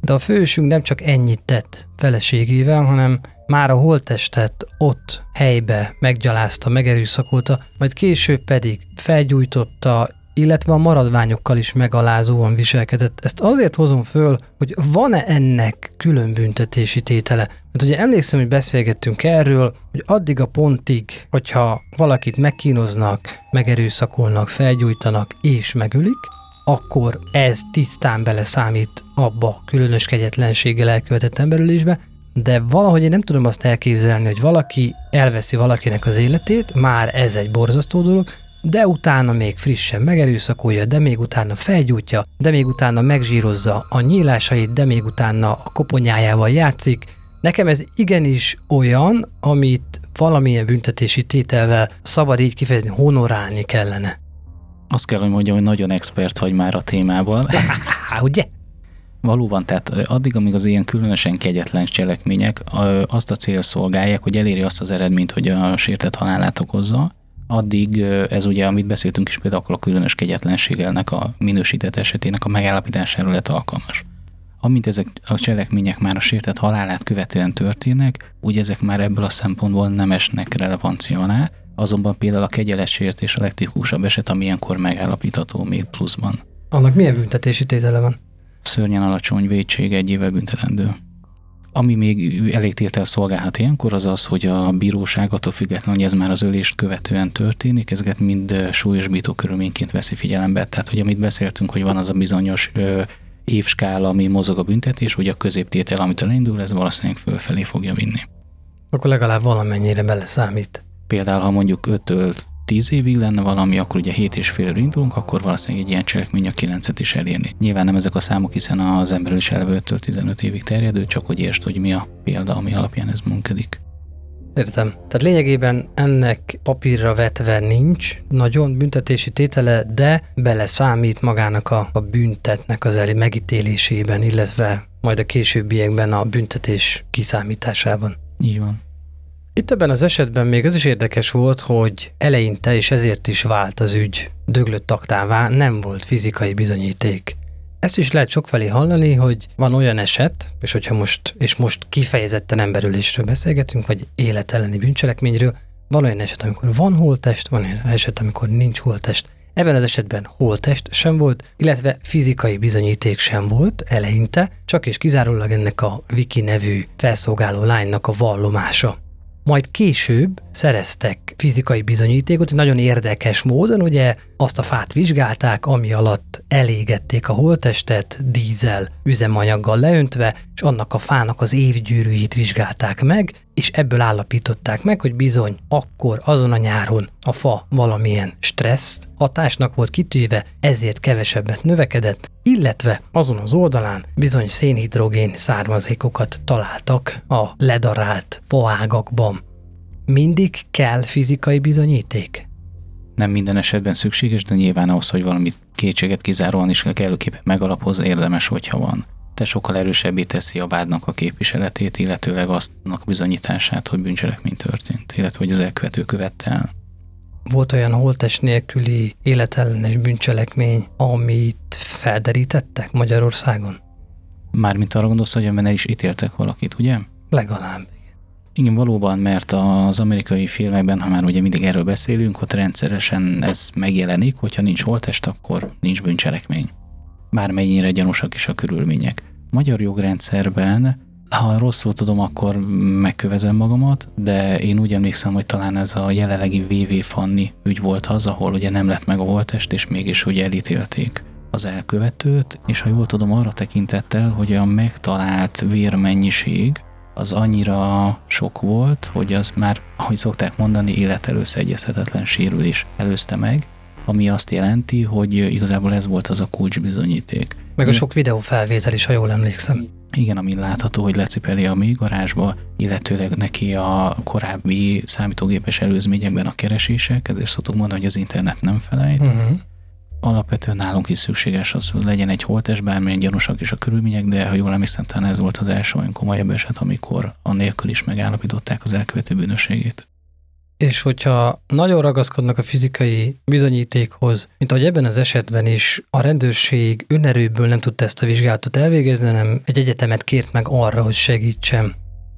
De a fősünk nem csak ennyit tett feleségével, hanem már a holttestet ott helybe meggyalázta, megerőszakolta, majd később pedig felgyújtotta, illetve a maradványokkal is megalázóan viselkedett. Ezt azért hozom föl, hogy van-e ennek külön büntetési tétele? Mert ugye emlékszem, hogy beszélgettünk erről, hogy addig a pontig, hogyha valakit megkínoznak, megerőszakolnak, felgyújtanak és megölik, akkor ez tisztán beleszámít abba különös kegyetlenséggel elkövetett emberülésbe, de valahogy én nem tudom azt elképzelni, hogy valaki elveszi valakinek az életét, már ez egy borzasztó dolog, de utána még frissen megerőszakolja, de még utána felgyújtja, de még utána megzsírozza a nyílásait, de még utána a koponyájával játszik. Nekem ez igenis olyan, amit valamilyen büntetési tételvel szabad így kifejezni, honorálni kellene. Azt kell, hogy mondjam, hogy nagyon expert vagy már a témában. Ugye? Valóban, tehát addig, amíg az ilyen különösen kegyetlen cselekmények azt a cél szolgálják, hogy eléri azt az eredményt, hogy a sértett halálát okozza, addig ez ugye, amit beszéltünk is például akkor a különös kegyetlenségelnek a minősített esetének a megállapítására lett alkalmas. Amint ezek a cselekmények már a sértett halálát követően történnek, úgy ezek már ebből a szempontból nem esnek relevancia alá, azonban például a kegyeles sértés a legtikusabb eset, ami ilyenkor megállapítható még pluszban. Annak milyen büntetési tétele van? Szörnyen alacsony védség egy évvel büntetendő. Ami még elég tétel szolgálhat ilyenkor, az az, hogy a bíróság attól függetlenül, hogy ez már az ölést követően történik, ezeket mind súlyosbító körülményként veszi figyelembe. Tehát, hogy amit beszéltünk, hogy van az a bizonyos évskála, ami mozog a büntetés, hogy a középtétel, amit elindul, ez valószínűleg fölfelé fogja vinni. Akkor legalább valamennyire beleszámít. Például, ha mondjuk 5-től 10 évig lenne valami, akkor ugye 7 és fél indulunk, akkor valószínűleg egy ilyen cselekmény a 9-et is elérni. Nyilván nem ezek a számok, hiszen az ember is eleve 5 15 évig terjedő, csak hogy értsd, hogy mi a példa, ami alapján ez munkadik. Értem. Tehát lényegében ennek papírra vetve nincs nagyon büntetési tétele, de beleszámít magának a, a büntetnek az elé megítélésében, illetve majd a későbbiekben a büntetés kiszámításában. Így van. Itt ebben az esetben még az is érdekes volt, hogy eleinte, és ezért is vált az ügy döglött taktává, nem volt fizikai bizonyíték. Ezt is lehet sokfelé hallani, hogy van olyan eset, és hogyha most, és most kifejezetten emberülésről beszélgetünk, vagy élet elleni bűncselekményről, van olyan eset, amikor van holtest, van olyan eset, amikor nincs holtest. Ebben az esetben holtest sem volt, illetve fizikai bizonyíték sem volt eleinte, csak és kizárólag ennek a Wiki nevű felszolgáló lánynak a vallomása majd később szereztek fizikai bizonyítékot, nagyon érdekes módon, ugye azt a fát vizsgálták, ami alatt elégették a holtestet dízel üzemanyaggal leöntve, és annak a fának az évgyűrűjét vizsgálták meg, és ebből állapították meg, hogy bizony akkor azon a nyáron a fa valamilyen stressz hatásnak volt kitéve, ezért kevesebbet növekedett, illetve azon az oldalán bizony szénhidrogén származékokat találtak a ledarált faágakban. Mindig kell fizikai bizonyíték? Nem minden esetben szükséges, de nyilván ahhoz, hogy valamit kétséget kizáróan is kellőképpen megalapoz, érdemes, hogyha van. Te sokkal erősebbé teszi a vádnak a képviseletét, illetőleg aztnak bizonyítását, hogy bűncselekmény történt, illetve hogy az elkövető követte el. Volt olyan holtest nélküli életellenes bűncselekmény, amit felderítettek Magyarországon? Mármint arra gondolsz, hogy benne is ítéltek valakit, ugye? Legalább. Igen, valóban, mert az amerikai filmekben, ha már ugye mindig erről beszélünk, ott rendszeresen ez megjelenik, hogyha nincs holtest, akkor nincs bűncselekmény. Bármennyire gyanúsak is a körülmények. Magyar jogrendszerben, ha rosszul tudom, akkor megkövezem magamat, de én úgy emlékszem, hogy talán ez a jelenlegi VV Fanni ügy volt az, ahol ugye nem lett meg a holtest, és mégis ugye elítélték az elkövetőt, és ha jól tudom, arra tekintettel, hogy a megtalált vérmennyiség az annyira sok volt, hogy az már, ahogy szokták mondani, életelőszegyezhetetlen sérülés előzte meg, ami azt jelenti, hogy igazából ez volt az a kulcsbizonyíték. Meg a sok videófelvétel is, ha jól emlékszem. Igen, ami látható, hogy lecipeli a mi garázsba, illetőleg neki a korábbi számítógépes előzményekben a keresések, ezért szoktuk mondani, hogy az internet nem felejt. Uh-huh alapvetően nálunk is szükséges az, hogy legyen egy holtest, bármilyen gyanúsak is a körülmények, de ha jól emlékszem, talán ez volt az első olyan komolyabb eset, amikor a nélkül is megállapították az elkövető bűnösségét. És hogyha nagyon ragaszkodnak a fizikai bizonyítékhoz, mint ahogy ebben az esetben is a rendőrség önerőből nem tudta ezt a vizsgálatot elvégezni, hanem egy egyetemet kért meg arra, hogy segítsem.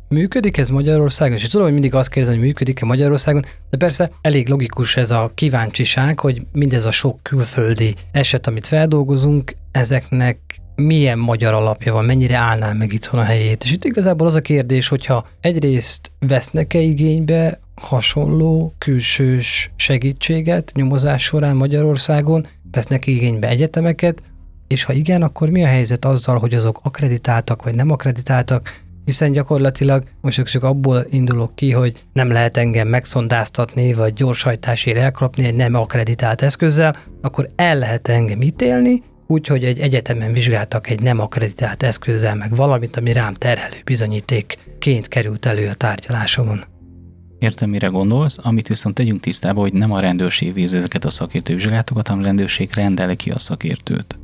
Működik ez Magyarországon? És tudom, hogy mindig azt kérdezem, hogy működik-e Magyarországon, de persze elég logikus ez a kíváncsiság, hogy mindez a sok külföldi eset, amit feldolgozunk, ezeknek milyen magyar alapja van, mennyire állná meg itthon a helyét. És itt igazából az a kérdés, hogyha egyrészt vesznek-e igénybe hasonló külsős segítséget nyomozás során Magyarországon, vesznek igénybe egyetemeket, és ha igen, akkor mi a helyzet azzal, hogy azok akreditáltak vagy nem akreditáltak, hiszen gyakorlatilag most csak abból indulok ki, hogy nem lehet engem megszondáztatni, vagy gyorshajtásért elkapni egy nem akreditált eszközzel, akkor el lehet engem ítélni, úgyhogy egy egyetemen vizsgáltak egy nem akreditált eszközzel meg valamit, ami rám terhelő bizonyítékként került elő a tárgyalásomon. Értem, mire gondolsz, amit viszont tegyünk tisztába, hogy nem a rendőrség végzi ezeket a szakértő vizsgálatokat, hanem a rendőrség rendeli ki a szakértőt.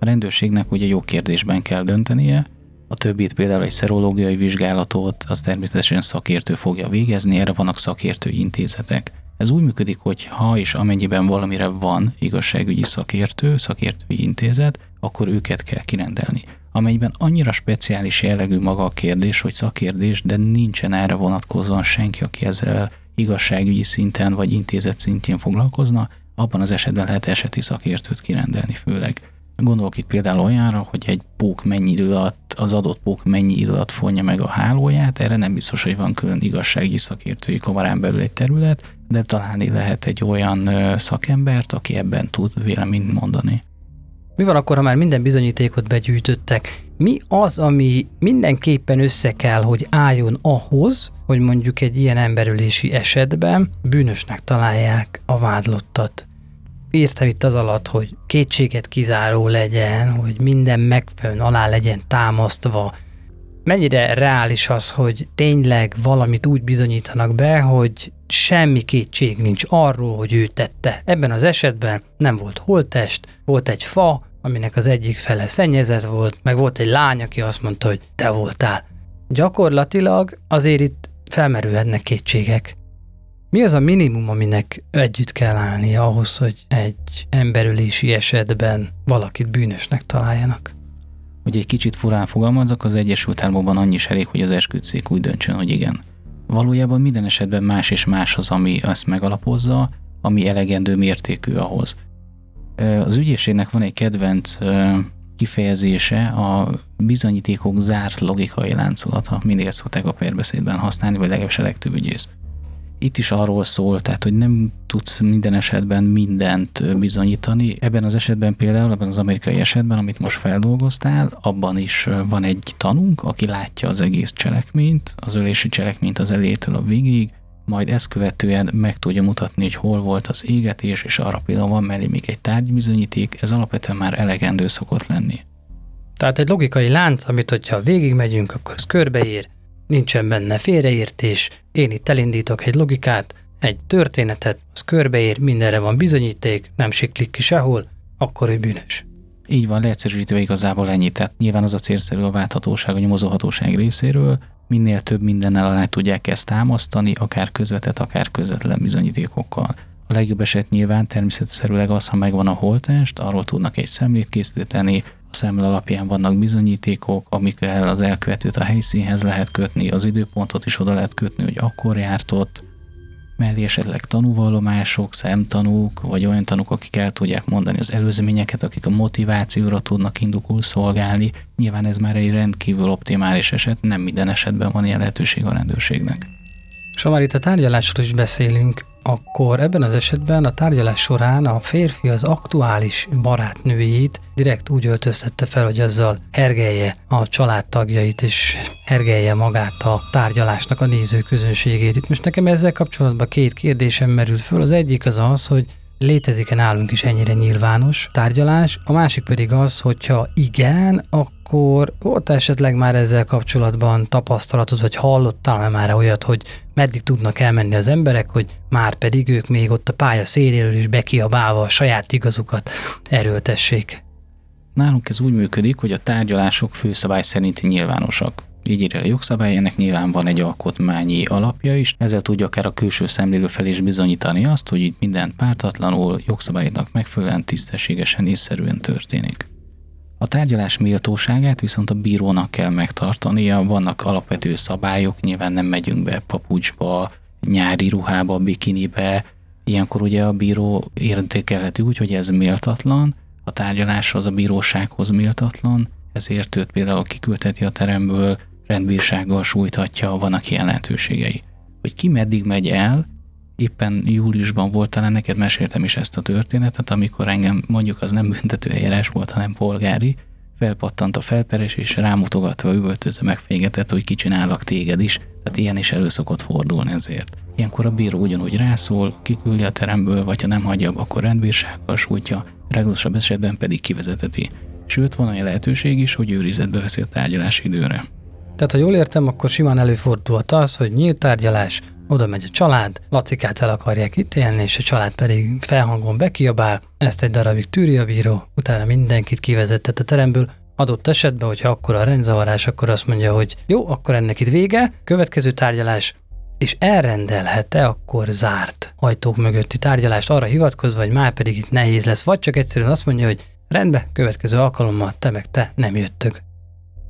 A rendőrségnek ugye jó kérdésben kell döntenie, a többit például egy szerológiai vizsgálatot, az természetesen szakértő fogja végezni, erre vannak szakértői intézetek. Ez úgy működik, hogy ha és amennyiben valamire van igazságügyi szakértő, szakértői intézet, akkor őket kell kirendelni. Amelyben annyira speciális jellegű maga a kérdés, hogy szakkérdés, de nincsen erre vonatkozóan senki, aki ezzel igazságügyi szinten vagy intézet szintjén foglalkozna, abban az esetben lehet eseti szakértőt kirendelni főleg. Gondolok itt például olyanra, hogy egy pók mennyi idő alatt, az adott pók mennyi idő alatt fonja meg a hálóját, erre nem biztos, hogy van külön igazsági szakértői kamarán belül egy terület, de találni lehet egy olyan szakembert, aki ebben tud véleményt mondani. Mi van akkor, ha már minden bizonyítékot begyűjtöttek? Mi az, ami mindenképpen össze kell, hogy álljon ahhoz, hogy mondjuk egy ilyen emberölési esetben bűnösnek találják a vádlottat? Írtam itt az alatt, hogy kétséget kizáró legyen, hogy minden megfelelően alá legyen támasztva. Mennyire reális az, hogy tényleg valamit úgy bizonyítanak be, hogy semmi kétség nincs arról, hogy ő tette. Ebben az esetben nem volt holtest, volt egy fa, aminek az egyik fele szennyezett volt, meg volt egy lány, aki azt mondta, hogy te voltál. Gyakorlatilag azért itt felmerülhetnek kétségek. Mi az a minimum, aminek együtt kell állni ahhoz, hogy egy emberölési esetben valakit bűnösnek találjanak? Hogy egy kicsit furán fogalmazok, az Egyesült Államokban annyi is elég, hogy az esküdszék úgy döntsön, hogy igen. Valójában minden esetben más és más az, ami ezt megalapozza, ami elegendő mértékű ahhoz. Az ügyészségnek van egy kedvenc kifejezése a bizonyítékok zárt logikai láncolata. Mindig ezt szokták a perbeszédben használni, vagy legalábbis a legtöbb ügyész itt is arról szól, tehát hogy nem tudsz minden esetben mindent bizonyítani. Ebben az esetben például, ebben az amerikai esetben, amit most feldolgoztál, abban is van egy tanunk, aki látja az egész cselekményt, az ölési cselekményt az elétől a végig, majd ezt követően meg tudja mutatni, hogy hol volt az égetés, és arra például van mellé még egy tárgybizonyíték, ez alapvetően már elegendő szokott lenni. Tehát egy logikai lánc, amit hogyha végigmegyünk, akkor ez körbeír, nincsen benne félreértés, én itt elindítok egy logikát, egy történetet, az körbeér, mindenre van bizonyíték, nem siklik ki sehol, akkor ő bűnös. Így van, leegyszerűsítve igazából ennyi. Tehát nyilván az a célszerű a válthatóság, a nyomozóhatóság részéről, minél több mindennel alá tudják ezt támasztani, akár közvetett, akár közvetlen bizonyítékokkal. A legjobb eset nyilván természetszerűleg az, ha megvan a holtest, arról tudnak egy szemlét készíteni, szemmel alapján vannak bizonyítékok, amikkel az elkövetőt a helyszínhez lehet kötni, az időpontot is oda lehet kötni, hogy akkor járt ott, mellé esetleg tanúvallomások, szemtanúk, vagy olyan tanúk, akik el tudják mondani az előzményeket, akik a motivációra tudnak indukul szolgálni. Nyilván ez már egy rendkívül optimális eset, nem minden esetben van ilyen lehetőség a rendőrségnek. Már itt a tárgyalásról is beszélünk, akkor ebben az esetben a tárgyalás során a férfi az aktuális barátnőjét direkt úgy öltöztette fel, hogy azzal hergelje a családtagjait és hergelje magát a tárgyalásnak a nézőközönségét. Itt most nekem ezzel kapcsolatban két kérdésem merült föl. Az egyik az az, hogy létezik-e nálunk is ennyire nyilvános tárgyalás, a másik pedig az, hogyha igen, akkor volt esetleg már ezzel kapcsolatban tapasztalatod, vagy hallottál már olyat, hogy meddig tudnak elmenni az emberek, hogy már pedig ők még ott a pálya széléről is bekiabálva a saját igazukat erőltessék. Nálunk ez úgy működik, hogy a tárgyalások főszabály szerint nyilvánosak. Így írja a jogszabály, ennek nyilván van egy alkotmányi alapja is, ezzel tudja akár a külső szemlélő fel is bizonyítani azt, hogy itt minden pártatlanul, jogszabálynak megfelelően tisztességesen észszerűen történik. A tárgyalás méltóságát viszont a bírónak kell megtartania, vannak alapvető szabályok, nyilván nem megyünk be papucsba, nyári ruhába, bikinibe, ilyenkor ugye a bíró értékelheti úgy, hogy ez méltatlan, a tárgyaláshoz, a bírósághoz méltatlan, ezért őt például kiküldheti a teremből, rendbírsággal sújthatja, vannak ilyen lehetőségei. Hogy ki meddig megy el, éppen júliusban volt, talán neked meséltem is ezt a történetet, amikor engem mondjuk az nem büntető eljárás volt, hanem polgári, felpattant a felperes, és rámutogatva üvöltözve megfégetett, hogy kicsinálak téged is, tehát ilyen is elő szokott fordulni ezért. Ilyenkor a bíró ugyanúgy rászól, kiküldi a teremből, vagy ha nem hagyja, akkor rendbírsággal sújtja, legrosszabb esetben pedig kivezeteti. Sőt, van olyan lehetőség is, hogy őrizetbe veszi a tárgyalási időre. Tehát, ha jól értem, akkor simán előfordulhat az, hogy nyílt tárgyalás, oda megy a család, Lacikát el akarják ítélni, és a család pedig felhangon bekiabál, ezt egy darabig tűri a bíró, utána mindenkit kivezetett a teremből, adott esetben, hogyha akkor a rendzavarás, akkor azt mondja, hogy jó, akkor ennek itt vége, következő tárgyalás, és elrendelhet-e akkor zárt ajtók mögötti tárgyalást arra hivatkozva, hogy már pedig itt nehéz lesz, vagy csak egyszerűen azt mondja, hogy rendben, következő alkalommal te meg te nem jöttök.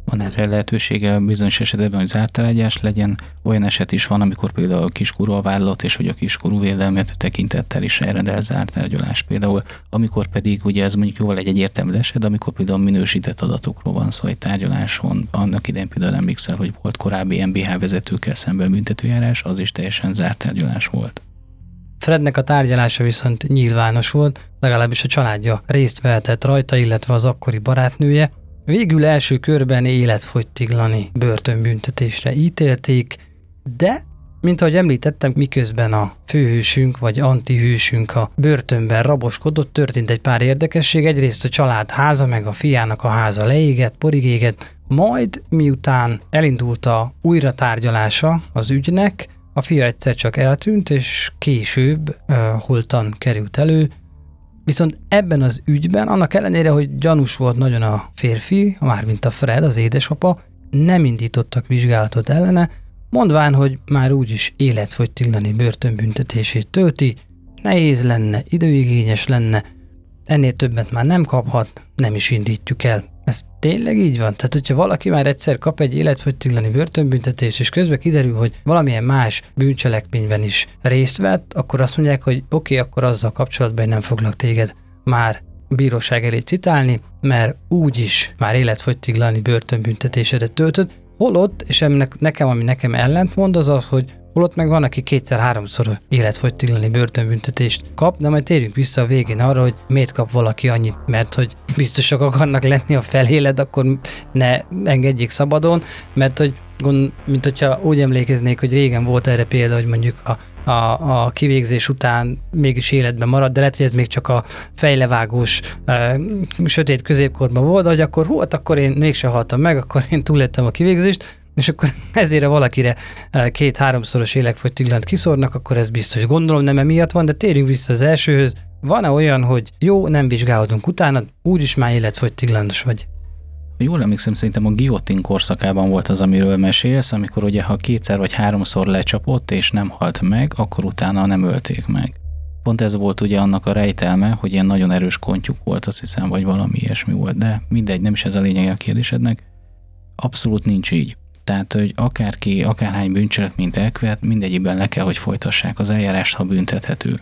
Van erre lehetősége bizonyos esetben, hogy zárt tárgyás legyen. Olyan eset is van, amikor például a kiskorú a vállalat, és hogy a kiskorú védelmet tekintettel is elrendel zárt tárgyalás például. Amikor pedig, ugye ez mondjuk jóval egy egyértelmű eset, amikor például minősített adatokról van szó egy tárgyaláson, annak idején például emlékszel, hogy volt korábbi MBH vezetőkkel szemben büntetőjárás, az is teljesen zárt tárgyalás volt. Frednek a tárgyalása viszont nyilvános volt, legalábbis a családja részt vehetett rajta, illetve az akkori barátnője, Végül első körben életfogytiglani börtönbüntetésre ítélték, de, mint ahogy említettem, miközben a főhősünk vagy antihősünk a börtönben raboskodott, történt egy pár érdekesség. Egyrészt a család háza, meg a fiának a háza leégett, porigégett, majd miután elindult a újra tárgyalása az ügynek, a fia egyszer csak eltűnt, és később uh, holtan került elő, Viszont ebben az ügyben, annak ellenére, hogy gyanús volt nagyon a férfi, mármint a Fred, az édesapa, nem indítottak vizsgálatot ellene, mondván, hogy már úgyis életfogytiglani börtönbüntetését tölti, nehéz lenne, időigényes lenne, ennél többet már nem kaphat, nem is indítjuk el. Tényleg így van? Tehát, hogyha valaki már egyszer kap egy életfogytiglani börtönbüntetést, és közben kiderül, hogy valamilyen más bűncselekményben is részt vett, akkor azt mondják, hogy oké, okay, akkor azzal kapcsolatban nem foglak téged már bíróság elé citálni, mert úgyis már életfogytiglani börtönbüntetésedet töltött, holott, és ennek nekem, ami nekem ellentmond, az az, hogy holott meg van, aki kétszer-háromszor életfogytiglani börtönbüntetést kap, de majd térjünk vissza a végén arra, hogy miért kap valaki annyit, mert hogy biztosak akarnak lenni a feléled, akkor ne engedjék szabadon, mert hogy gond, mint hogyha úgy emlékeznék, hogy régen volt erre példa, hogy mondjuk a a, a kivégzés után mégis életben marad, de lehet, hogy ez még csak a fejlevágós e, sötét középkorban volt, hogy akkor hú, hát akkor én mégsem haltam meg, akkor én túléltem a kivégzést, és akkor ezért a valakire eh, két-háromszoros életfogytiglant kiszornak, akkor ez biztos. Gondolom nem emiatt van, de térjünk vissza az elsőhöz. Van-e olyan, hogy jó, nem vizsgálódunk utána, úgyis már életfogytiglanos vagy? Jól emlékszem, szerintem a guillotine korszakában volt az, amiről mesélsz, amikor ugye ha kétszer vagy háromszor lecsapott és nem halt meg, akkor utána nem ölték meg. Pont ez volt ugye annak a rejtelme, hogy ilyen nagyon erős kontyuk volt, azt hiszem, vagy valami ilyesmi volt, de mindegy, nem is ez a lényeg a kérdésednek. Abszolút nincs így. Tehát, hogy akárki, akárhány bűncselekményt elkövet, mindegyikben le kell, hogy folytassák az eljárást, ha büntethető.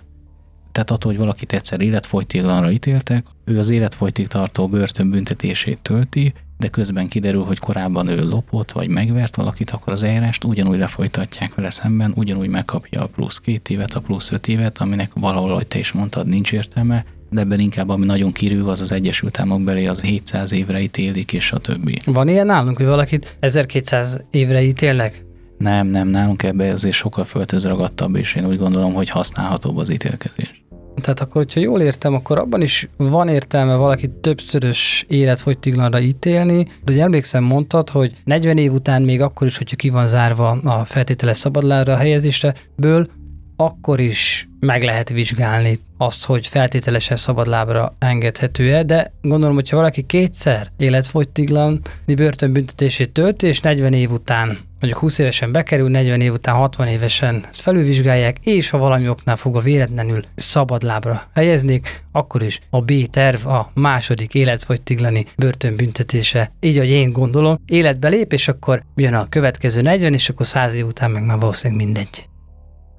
Tehát attól, hogy valakit egyszer életfolytiglanra ítéltek, ő az életfolytig tartó börtönbüntetését tölti, de közben kiderül, hogy korábban ő lopott vagy megvert valakit, akkor az eljárást ugyanúgy lefolytatják vele szemben, ugyanúgy megkapja a plusz két évet, a plusz öt évet, aminek valahol, ahogy te is mondtad, nincs értelme, de ebben inkább ami nagyon kirül, az az Egyesült Államok belé az 700 évre ítélik, és a többi. Van ilyen nálunk, hogy valakit 1200 évre ítélnek? Nem, nem, nálunk ebbe azért sokkal földhöz ragadtabb, és én úgy gondolom, hogy használhatóbb az ítélkezés. Tehát akkor, hogyha jól értem, akkor abban is van értelme valaki többszörös életfogytiglanra ítélni. Ugye emlékszem, mondtad, hogy 40 év után még akkor is, hogyha ki van zárva a feltételes szabadlára helyezésre, ből akkor is meg lehet vizsgálni azt, hogy feltételesen szabadlábra engedhető-e, de gondolom, hogyha valaki kétszer életfogytiglan börtönbüntetését tölt, és 40 év után, mondjuk 20 évesen bekerül, 40 év után 60 évesen ezt felülvizsgálják, és ha valami oknál fogva véletlenül szabadlábra helyeznék, akkor is a B terv a második életfogytiglani börtönbüntetése. Így, hogy én gondolom, életbe lép, és akkor jön a következő 40, és akkor 100 év után meg már valószínűleg mindegy.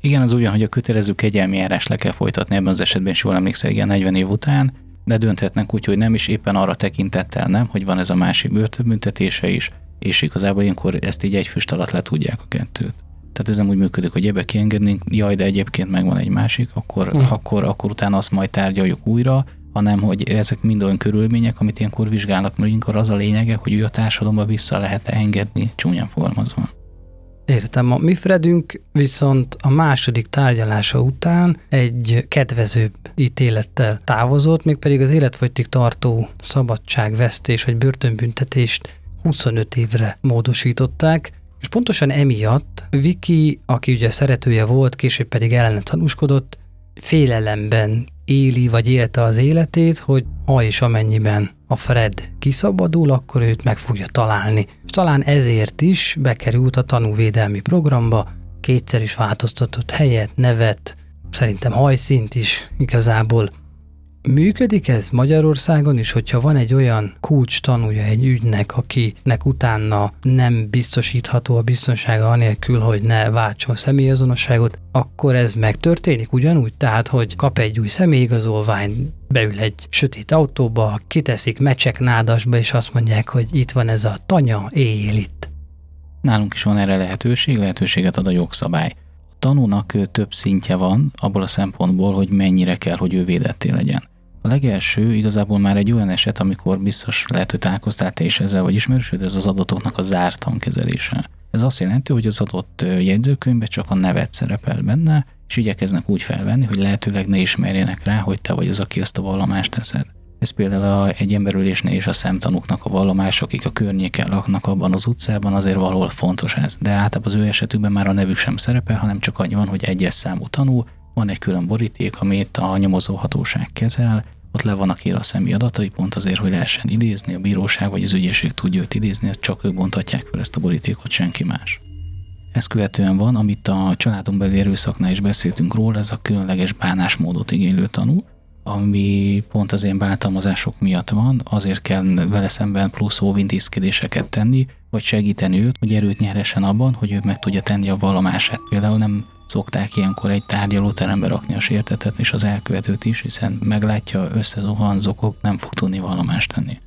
Igen, az ugyan, hogy a kötelező kegyelmi járás le kell folytatni ebben az esetben, és jól emlékszel, igen, 40 év után, de dönthetnek úgy, hogy nem is éppen arra tekintettel nem, hogy van ez a másik börtönbüntetése is, és igazából ilyenkor ezt így egy füst alatt le tudják a kettőt. Tehát ez nem úgy működik, hogy ebbe kiengednénk, jaj, de egyébként megvan egy másik, akkor, hmm. akkor, akkor utána azt majd tárgyaljuk újra, hanem hogy ezek mind olyan körülmények, amit ilyenkor vizsgálnak, mert ilyenkor az a lényege, hogy ő a társadalomba vissza lehet engedni, csúnyán fogalmazva. Értem, a mi Fredünk viszont a második tárgyalása után egy kedvezőbb ítélettel távozott, mégpedig az életfogytig tartó szabadságvesztés vagy börtönbüntetést 25 évre módosították, és pontosan emiatt Viki, aki ugye szeretője volt, később pedig ellene tanúskodott, félelemben éli vagy élte az életét, hogy ha és amennyiben a Fred kiszabadul, akkor őt meg fogja találni. És talán ezért is bekerült a tanúvédelmi programba, kétszer is változtatott helyet, nevet, szerintem hajszint is igazából Működik ez Magyarországon is, hogyha van egy olyan kulcs tanúja egy ügynek, akinek utána nem biztosítható a biztonsága anélkül, hogy ne váltson személyazonosságot, akkor ez megtörténik ugyanúgy? Tehát, hogy kap egy új személyigazolvány, beül egy sötét autóba, kiteszik mecsek nádasba, és azt mondják, hogy itt van ez a tanya, éjjel itt. Nálunk is van erre lehetőség, lehetőséget ad a jogszabály. Tanúnak több szintje van abból a szempontból, hogy mennyire kell, hogy ő védetté legyen. A legelső igazából már egy olyan eset, amikor biztos lehet, hogy találkoztál te is ezzel, vagy ismerősöd, ez az adatoknak a zártan kezelése. Ez azt jelenti, hogy az adott jegyzőkönyvben csak a nevet szerepel benne, és igyekeznek úgy felvenni, hogy lehetőleg ne ismerjenek rá, hogy te vagy az, aki azt a vallomást teszed. Ez például a, egy emberülésnél is a szemtanúknak a vallomás, akik a környéken laknak abban az utcában, azért valahol fontos ez. De általában az ő esetükben már a nevük sem szerepel, hanem csak annyi van, hogy egyes számú tanú, van egy külön boríték, amit a nyomozóhatóság kezel, ott le vannak írva a személy adatai, pont azért, hogy lehessen idézni, a bíróság vagy az ügyészség tudja őt idézni, csak ők bontatják fel ezt a borítékot, senki más. Ezt követően van, amit a családon belül erőszaknál is beszéltünk róla, ez a különleges bánásmódot igénylő tanú, ami pont az én bántalmazások miatt van, azért kell vele szemben plusz óvintézkedéseket tenni, vagy segíteni őt, hogy erőt nyerhessen abban, hogy ő meg tudja tenni a vallomását. Például nem szokták ilyenkor egy tárgyalóterembe rakni a sértetet és az elkövetőt is, hiszen meglátja, összezuhan, zokog, nem fog tudni vallomást tenni.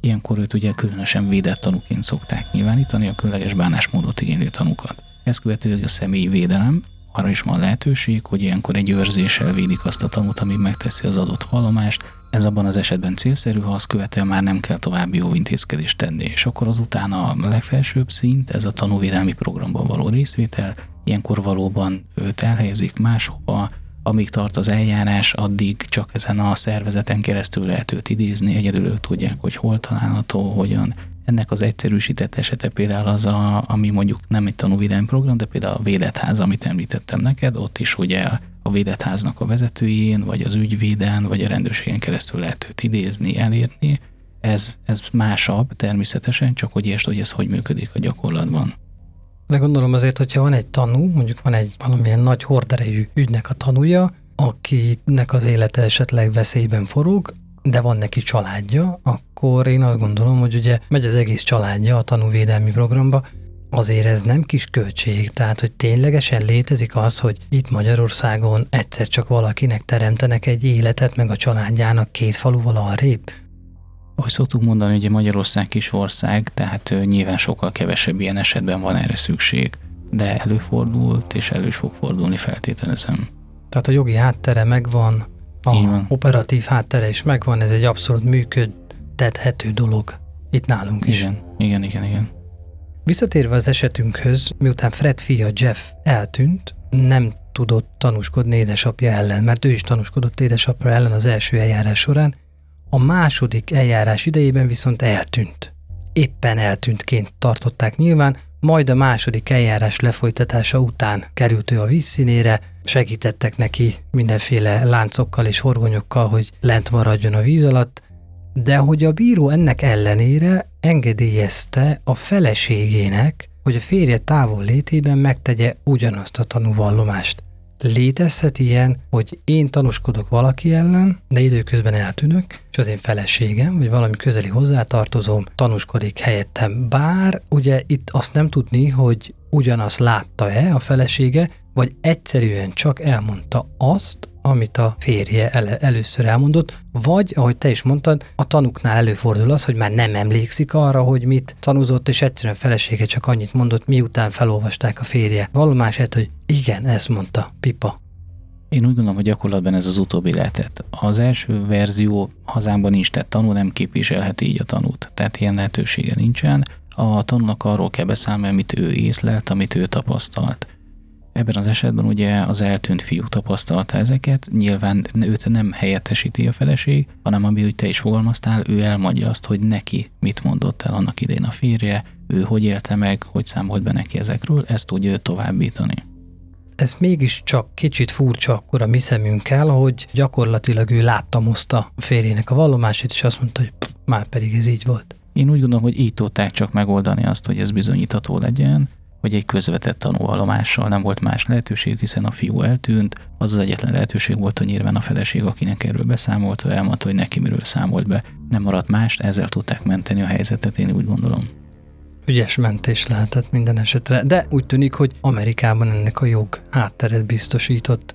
Ilyenkor őt ugye különösen védett tanúként szokták nyilvánítani, a különleges bánásmódot igénylő tanúkat. Ezt követően a személyi védelem, arra is van lehetőség, hogy ilyenkor egy őrzéssel védik azt a tanút, ami megteszi az adott vallomást. Ez abban az esetben célszerű, ha azt követően már nem kell további jó intézkedést tenni. És akkor azután a legfelsőbb szint, ez a tanúvédelmi programban való részvétel, ilyenkor valóban őt elhelyezik máshova, amíg tart az eljárás, addig csak ezen a szervezeten keresztül lehet őt idézni, egyedül ők tudják, hogy hol található, hogyan. Ennek az egyszerűsített esete például az, a, ami mondjuk nem egy tanúvédelmi program, de például a védetház, amit említettem neked, ott is ugye a védetháznak a vezetőjén, vagy az ügyvéden, vagy a rendőrségen keresztül lehet őt idézni, elérni. Ez, ez másabb természetesen, csak hogy értsd, hogy ez hogy működik a gyakorlatban. De gondolom azért, hogyha van egy tanú, mondjuk van egy valamilyen nagy horderejű ügynek a tanúja, akinek az élete esetleg veszélyben forog, de van neki családja, akkor én azt gondolom, hogy ugye megy az egész családja a tanúvédelmi programba, azért ez nem kis költség, tehát hogy ténylegesen létezik az, hogy itt Magyarországon egyszer csak valakinek teremtenek egy életet, meg a családjának két faluval arrébb, ahogy szoktuk mondani, hogy Magyarország kis ország, tehát nyilván sokkal kevesebb ilyen esetben van erre szükség, de előfordult, és elő is fog fordulni, feltételezem. Tehát a jogi háttere megvan, a van. operatív háttere is megvan, ez egy abszolút működtethető dolog itt nálunk is. Igen, igen, igen, igen. Visszatérve az esetünkhöz, miután Fred fia Jeff eltűnt, nem tudott tanúskodni édesapja ellen, mert ő is tanúskodott édesapja ellen az első eljárás során, a második eljárás idejében viszont eltűnt. Éppen eltűntként tartották nyilván, majd a második eljárás lefolytatása után került ő a vízszínére, segítettek neki mindenféle láncokkal és horgonyokkal, hogy lent maradjon a víz alatt, de hogy a bíró ennek ellenére engedélyezte a feleségének, hogy a férje távol létében megtegye ugyanazt a tanúvallomást. Létezhet ilyen, hogy én tanúskodok valaki ellen, de időközben eltűnök, és az én feleségem, vagy valami közeli hozzátartozóm tanúskodik helyettem. Bár ugye itt azt nem tudni, hogy ugyanazt látta-e a felesége, vagy egyszerűen csak elmondta azt, amit a férje el- először elmondott, vagy, ahogy te is mondtad, a tanuknál előfordul az, hogy már nem emlékszik arra, hogy mit tanúzott, és egyszerűen felesége csak annyit mondott, miután felolvasták a férje vallomását, hogy igen, ezt mondta Pipa. Én úgy gondolom, hogy gyakorlatban ez az utóbbi lehetett. Az első verzió hazámban nincs, tehát tanú nem képviselheti így a tanút, tehát ilyen lehetősége nincsen. A tanúnak arról kell beszámolni, amit ő észlelt, amit ő tapasztalt. Ebben az esetben ugye az eltűnt fiú tapasztalta ezeket, nyilván őt nem helyettesíti a feleség, hanem ami, hogy te is fogalmaztál, ő elmondja azt, hogy neki mit mondott el annak idén a férje, ő hogy élte meg, hogy számolt be neki ezekről, ezt tudja ő továbbítani. Ez mégiscsak kicsit furcsa akkor a mi szemünkkel, hogy gyakorlatilag ő láttamozta a férjének a vallomását, és azt mondta, hogy pff, már pedig ez így volt. Én úgy gondolom, hogy így tudták csak megoldani azt, hogy ez bizonyítható legyen, hogy egy közvetett tanúvallomással nem volt más lehetőség, hiszen a fiú eltűnt, az az egyetlen lehetőség volt, hogy nyilván a feleség, akinek erről beszámolt, elmondta, hogy neki miről számolt be. Nem maradt más, ezzel tudták menteni a helyzetet, én úgy gondolom. Ügyes mentés lehetett minden esetre, de úgy tűnik, hogy Amerikában ennek a jog hátteret biztosított.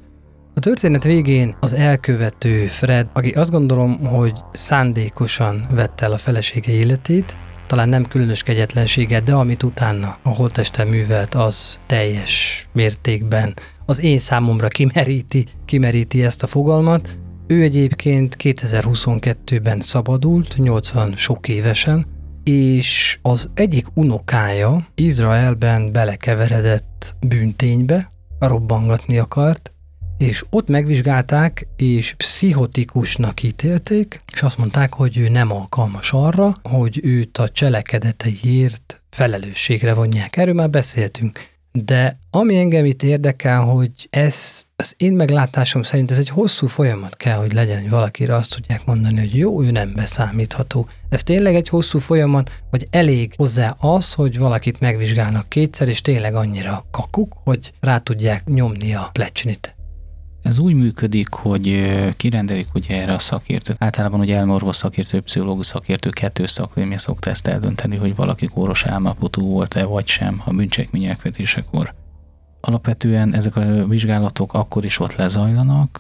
A történet végén az elkövető Fred, aki azt gondolom, hogy szándékosan vette el a felesége életét, talán nem különös kegyetlensége, de amit utána a holtesten művelt, az teljes mértékben az én számomra kimeríti, kimeríti ezt a fogalmat. Ő egyébként 2022-ben szabadult, 80 sok évesen, és az egyik unokája Izraelben belekeveredett bűnténybe, robbangatni akart, és ott megvizsgálták, és pszichotikusnak ítélték, és azt mondták, hogy ő nem alkalmas arra, hogy őt a cselekedeteiért felelősségre vonják. Erről már beszéltünk. De ami engem itt érdekel, hogy ez az én meglátásom szerint ez egy hosszú folyamat kell, hogy legyen, hogy valakire azt tudják mondani, hogy jó, ő nem beszámítható. Ez tényleg egy hosszú folyamat, vagy elég hozzá az, hogy valakit megvizsgálnak kétszer, és tényleg annyira kakuk, hogy rá tudják nyomni a plecsnit. Ez úgy működik, hogy kirendelik ugye erre a szakértőt. Általában ugye elmorvos szakértő, pszichológus szakértő kettő szakvémje szokta ezt eldönteni, hogy valaki kóros álmapotú volt-e vagy sem a bűncselekmény elkövetésekor. Alapvetően ezek a vizsgálatok akkor is ott lezajlanak,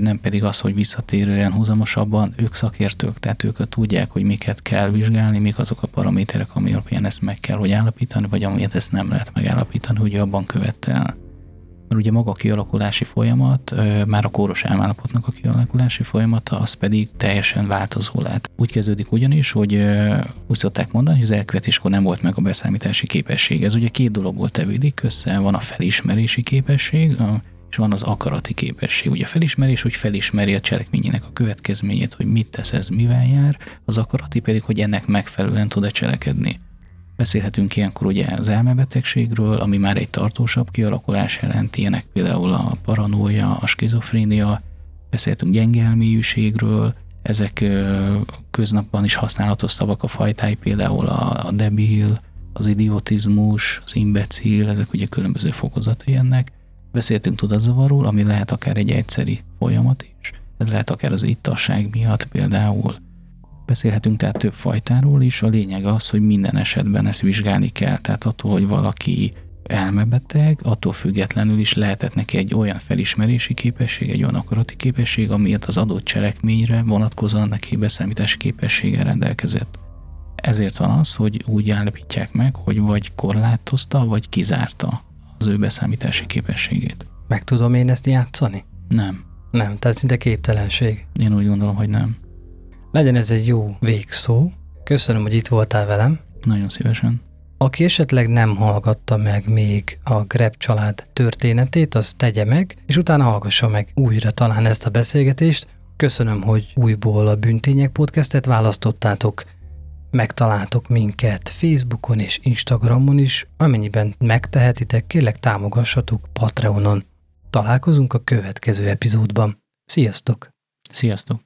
nem pedig az, hogy visszatérően húzamosabban ők szakértők, tehát ők tudják, hogy miket kell vizsgálni, mik azok a paraméterek, ami alapján ezt meg kell, hogy állapítani, vagy amilyet ezt nem lehet megállapítani, hogy abban követte el mert ugye maga a kialakulási folyamat, már a kóros elmállapotnak a kialakulási folyamata, az pedig teljesen változó lehet. Úgy kezdődik ugyanis, hogy úgy szokták mondani, hogy az elkövetéskor nem volt meg a beszámítási képesség. Ez ugye két dologból tevődik össze, van a felismerési képesség, és van az akarati képesség. Ugye a felismerés, hogy felismeri a cselekményének a következményét, hogy mit tesz ez, mivel jár, az akarati pedig, hogy ennek megfelelően tud-e cselekedni. Beszélhetünk ilyenkor ugye az elmebetegségről, ami már egy tartósabb kialakulás jelent, ilyenek például a paranója, a skizofrénia, beszélhetünk gyenge elmélyűségről, ezek köznapban is használatos szavak a fajtái, például a debil, az idiotizmus, az imbecil, ezek ugye különböző fokozatai ennek. Beszéltünk tudatzavarról, ami lehet akár egy egyszeri folyamat is, ez lehet akár az ittasság miatt például, Beszélhetünk tehát több fajtáról is, a lényeg az, hogy minden esetben ezt vizsgálni kell. Tehát attól, hogy valaki elmebeteg, attól függetlenül is lehetett neki egy olyan felismerési képesség, egy olyan akarati képesség, amiért az adott cselekményre vonatkozóan neki beszámítási képességgel rendelkezett. Ezért van az, hogy úgy állapítják meg, hogy vagy korlátozta, vagy kizárta az ő beszámítási képességét. Meg tudom én ezt játszani? Nem. Nem, tehát szinte képtelenség. Én úgy gondolom, hogy nem. Legyen ez egy jó végszó. Köszönöm, hogy itt voltál velem. Nagyon szívesen. Aki esetleg nem hallgatta meg még a Greb család történetét, az tegye meg, és utána hallgassa meg újra talán ezt a beszélgetést. Köszönöm, hogy újból a Bűntények podcastet választottátok. Megtaláltok minket Facebookon és Instagramon is, amennyiben megtehetitek, kérlek támogassatok Patreonon. Találkozunk a következő epizódban. Sziasztok! Sziasztok!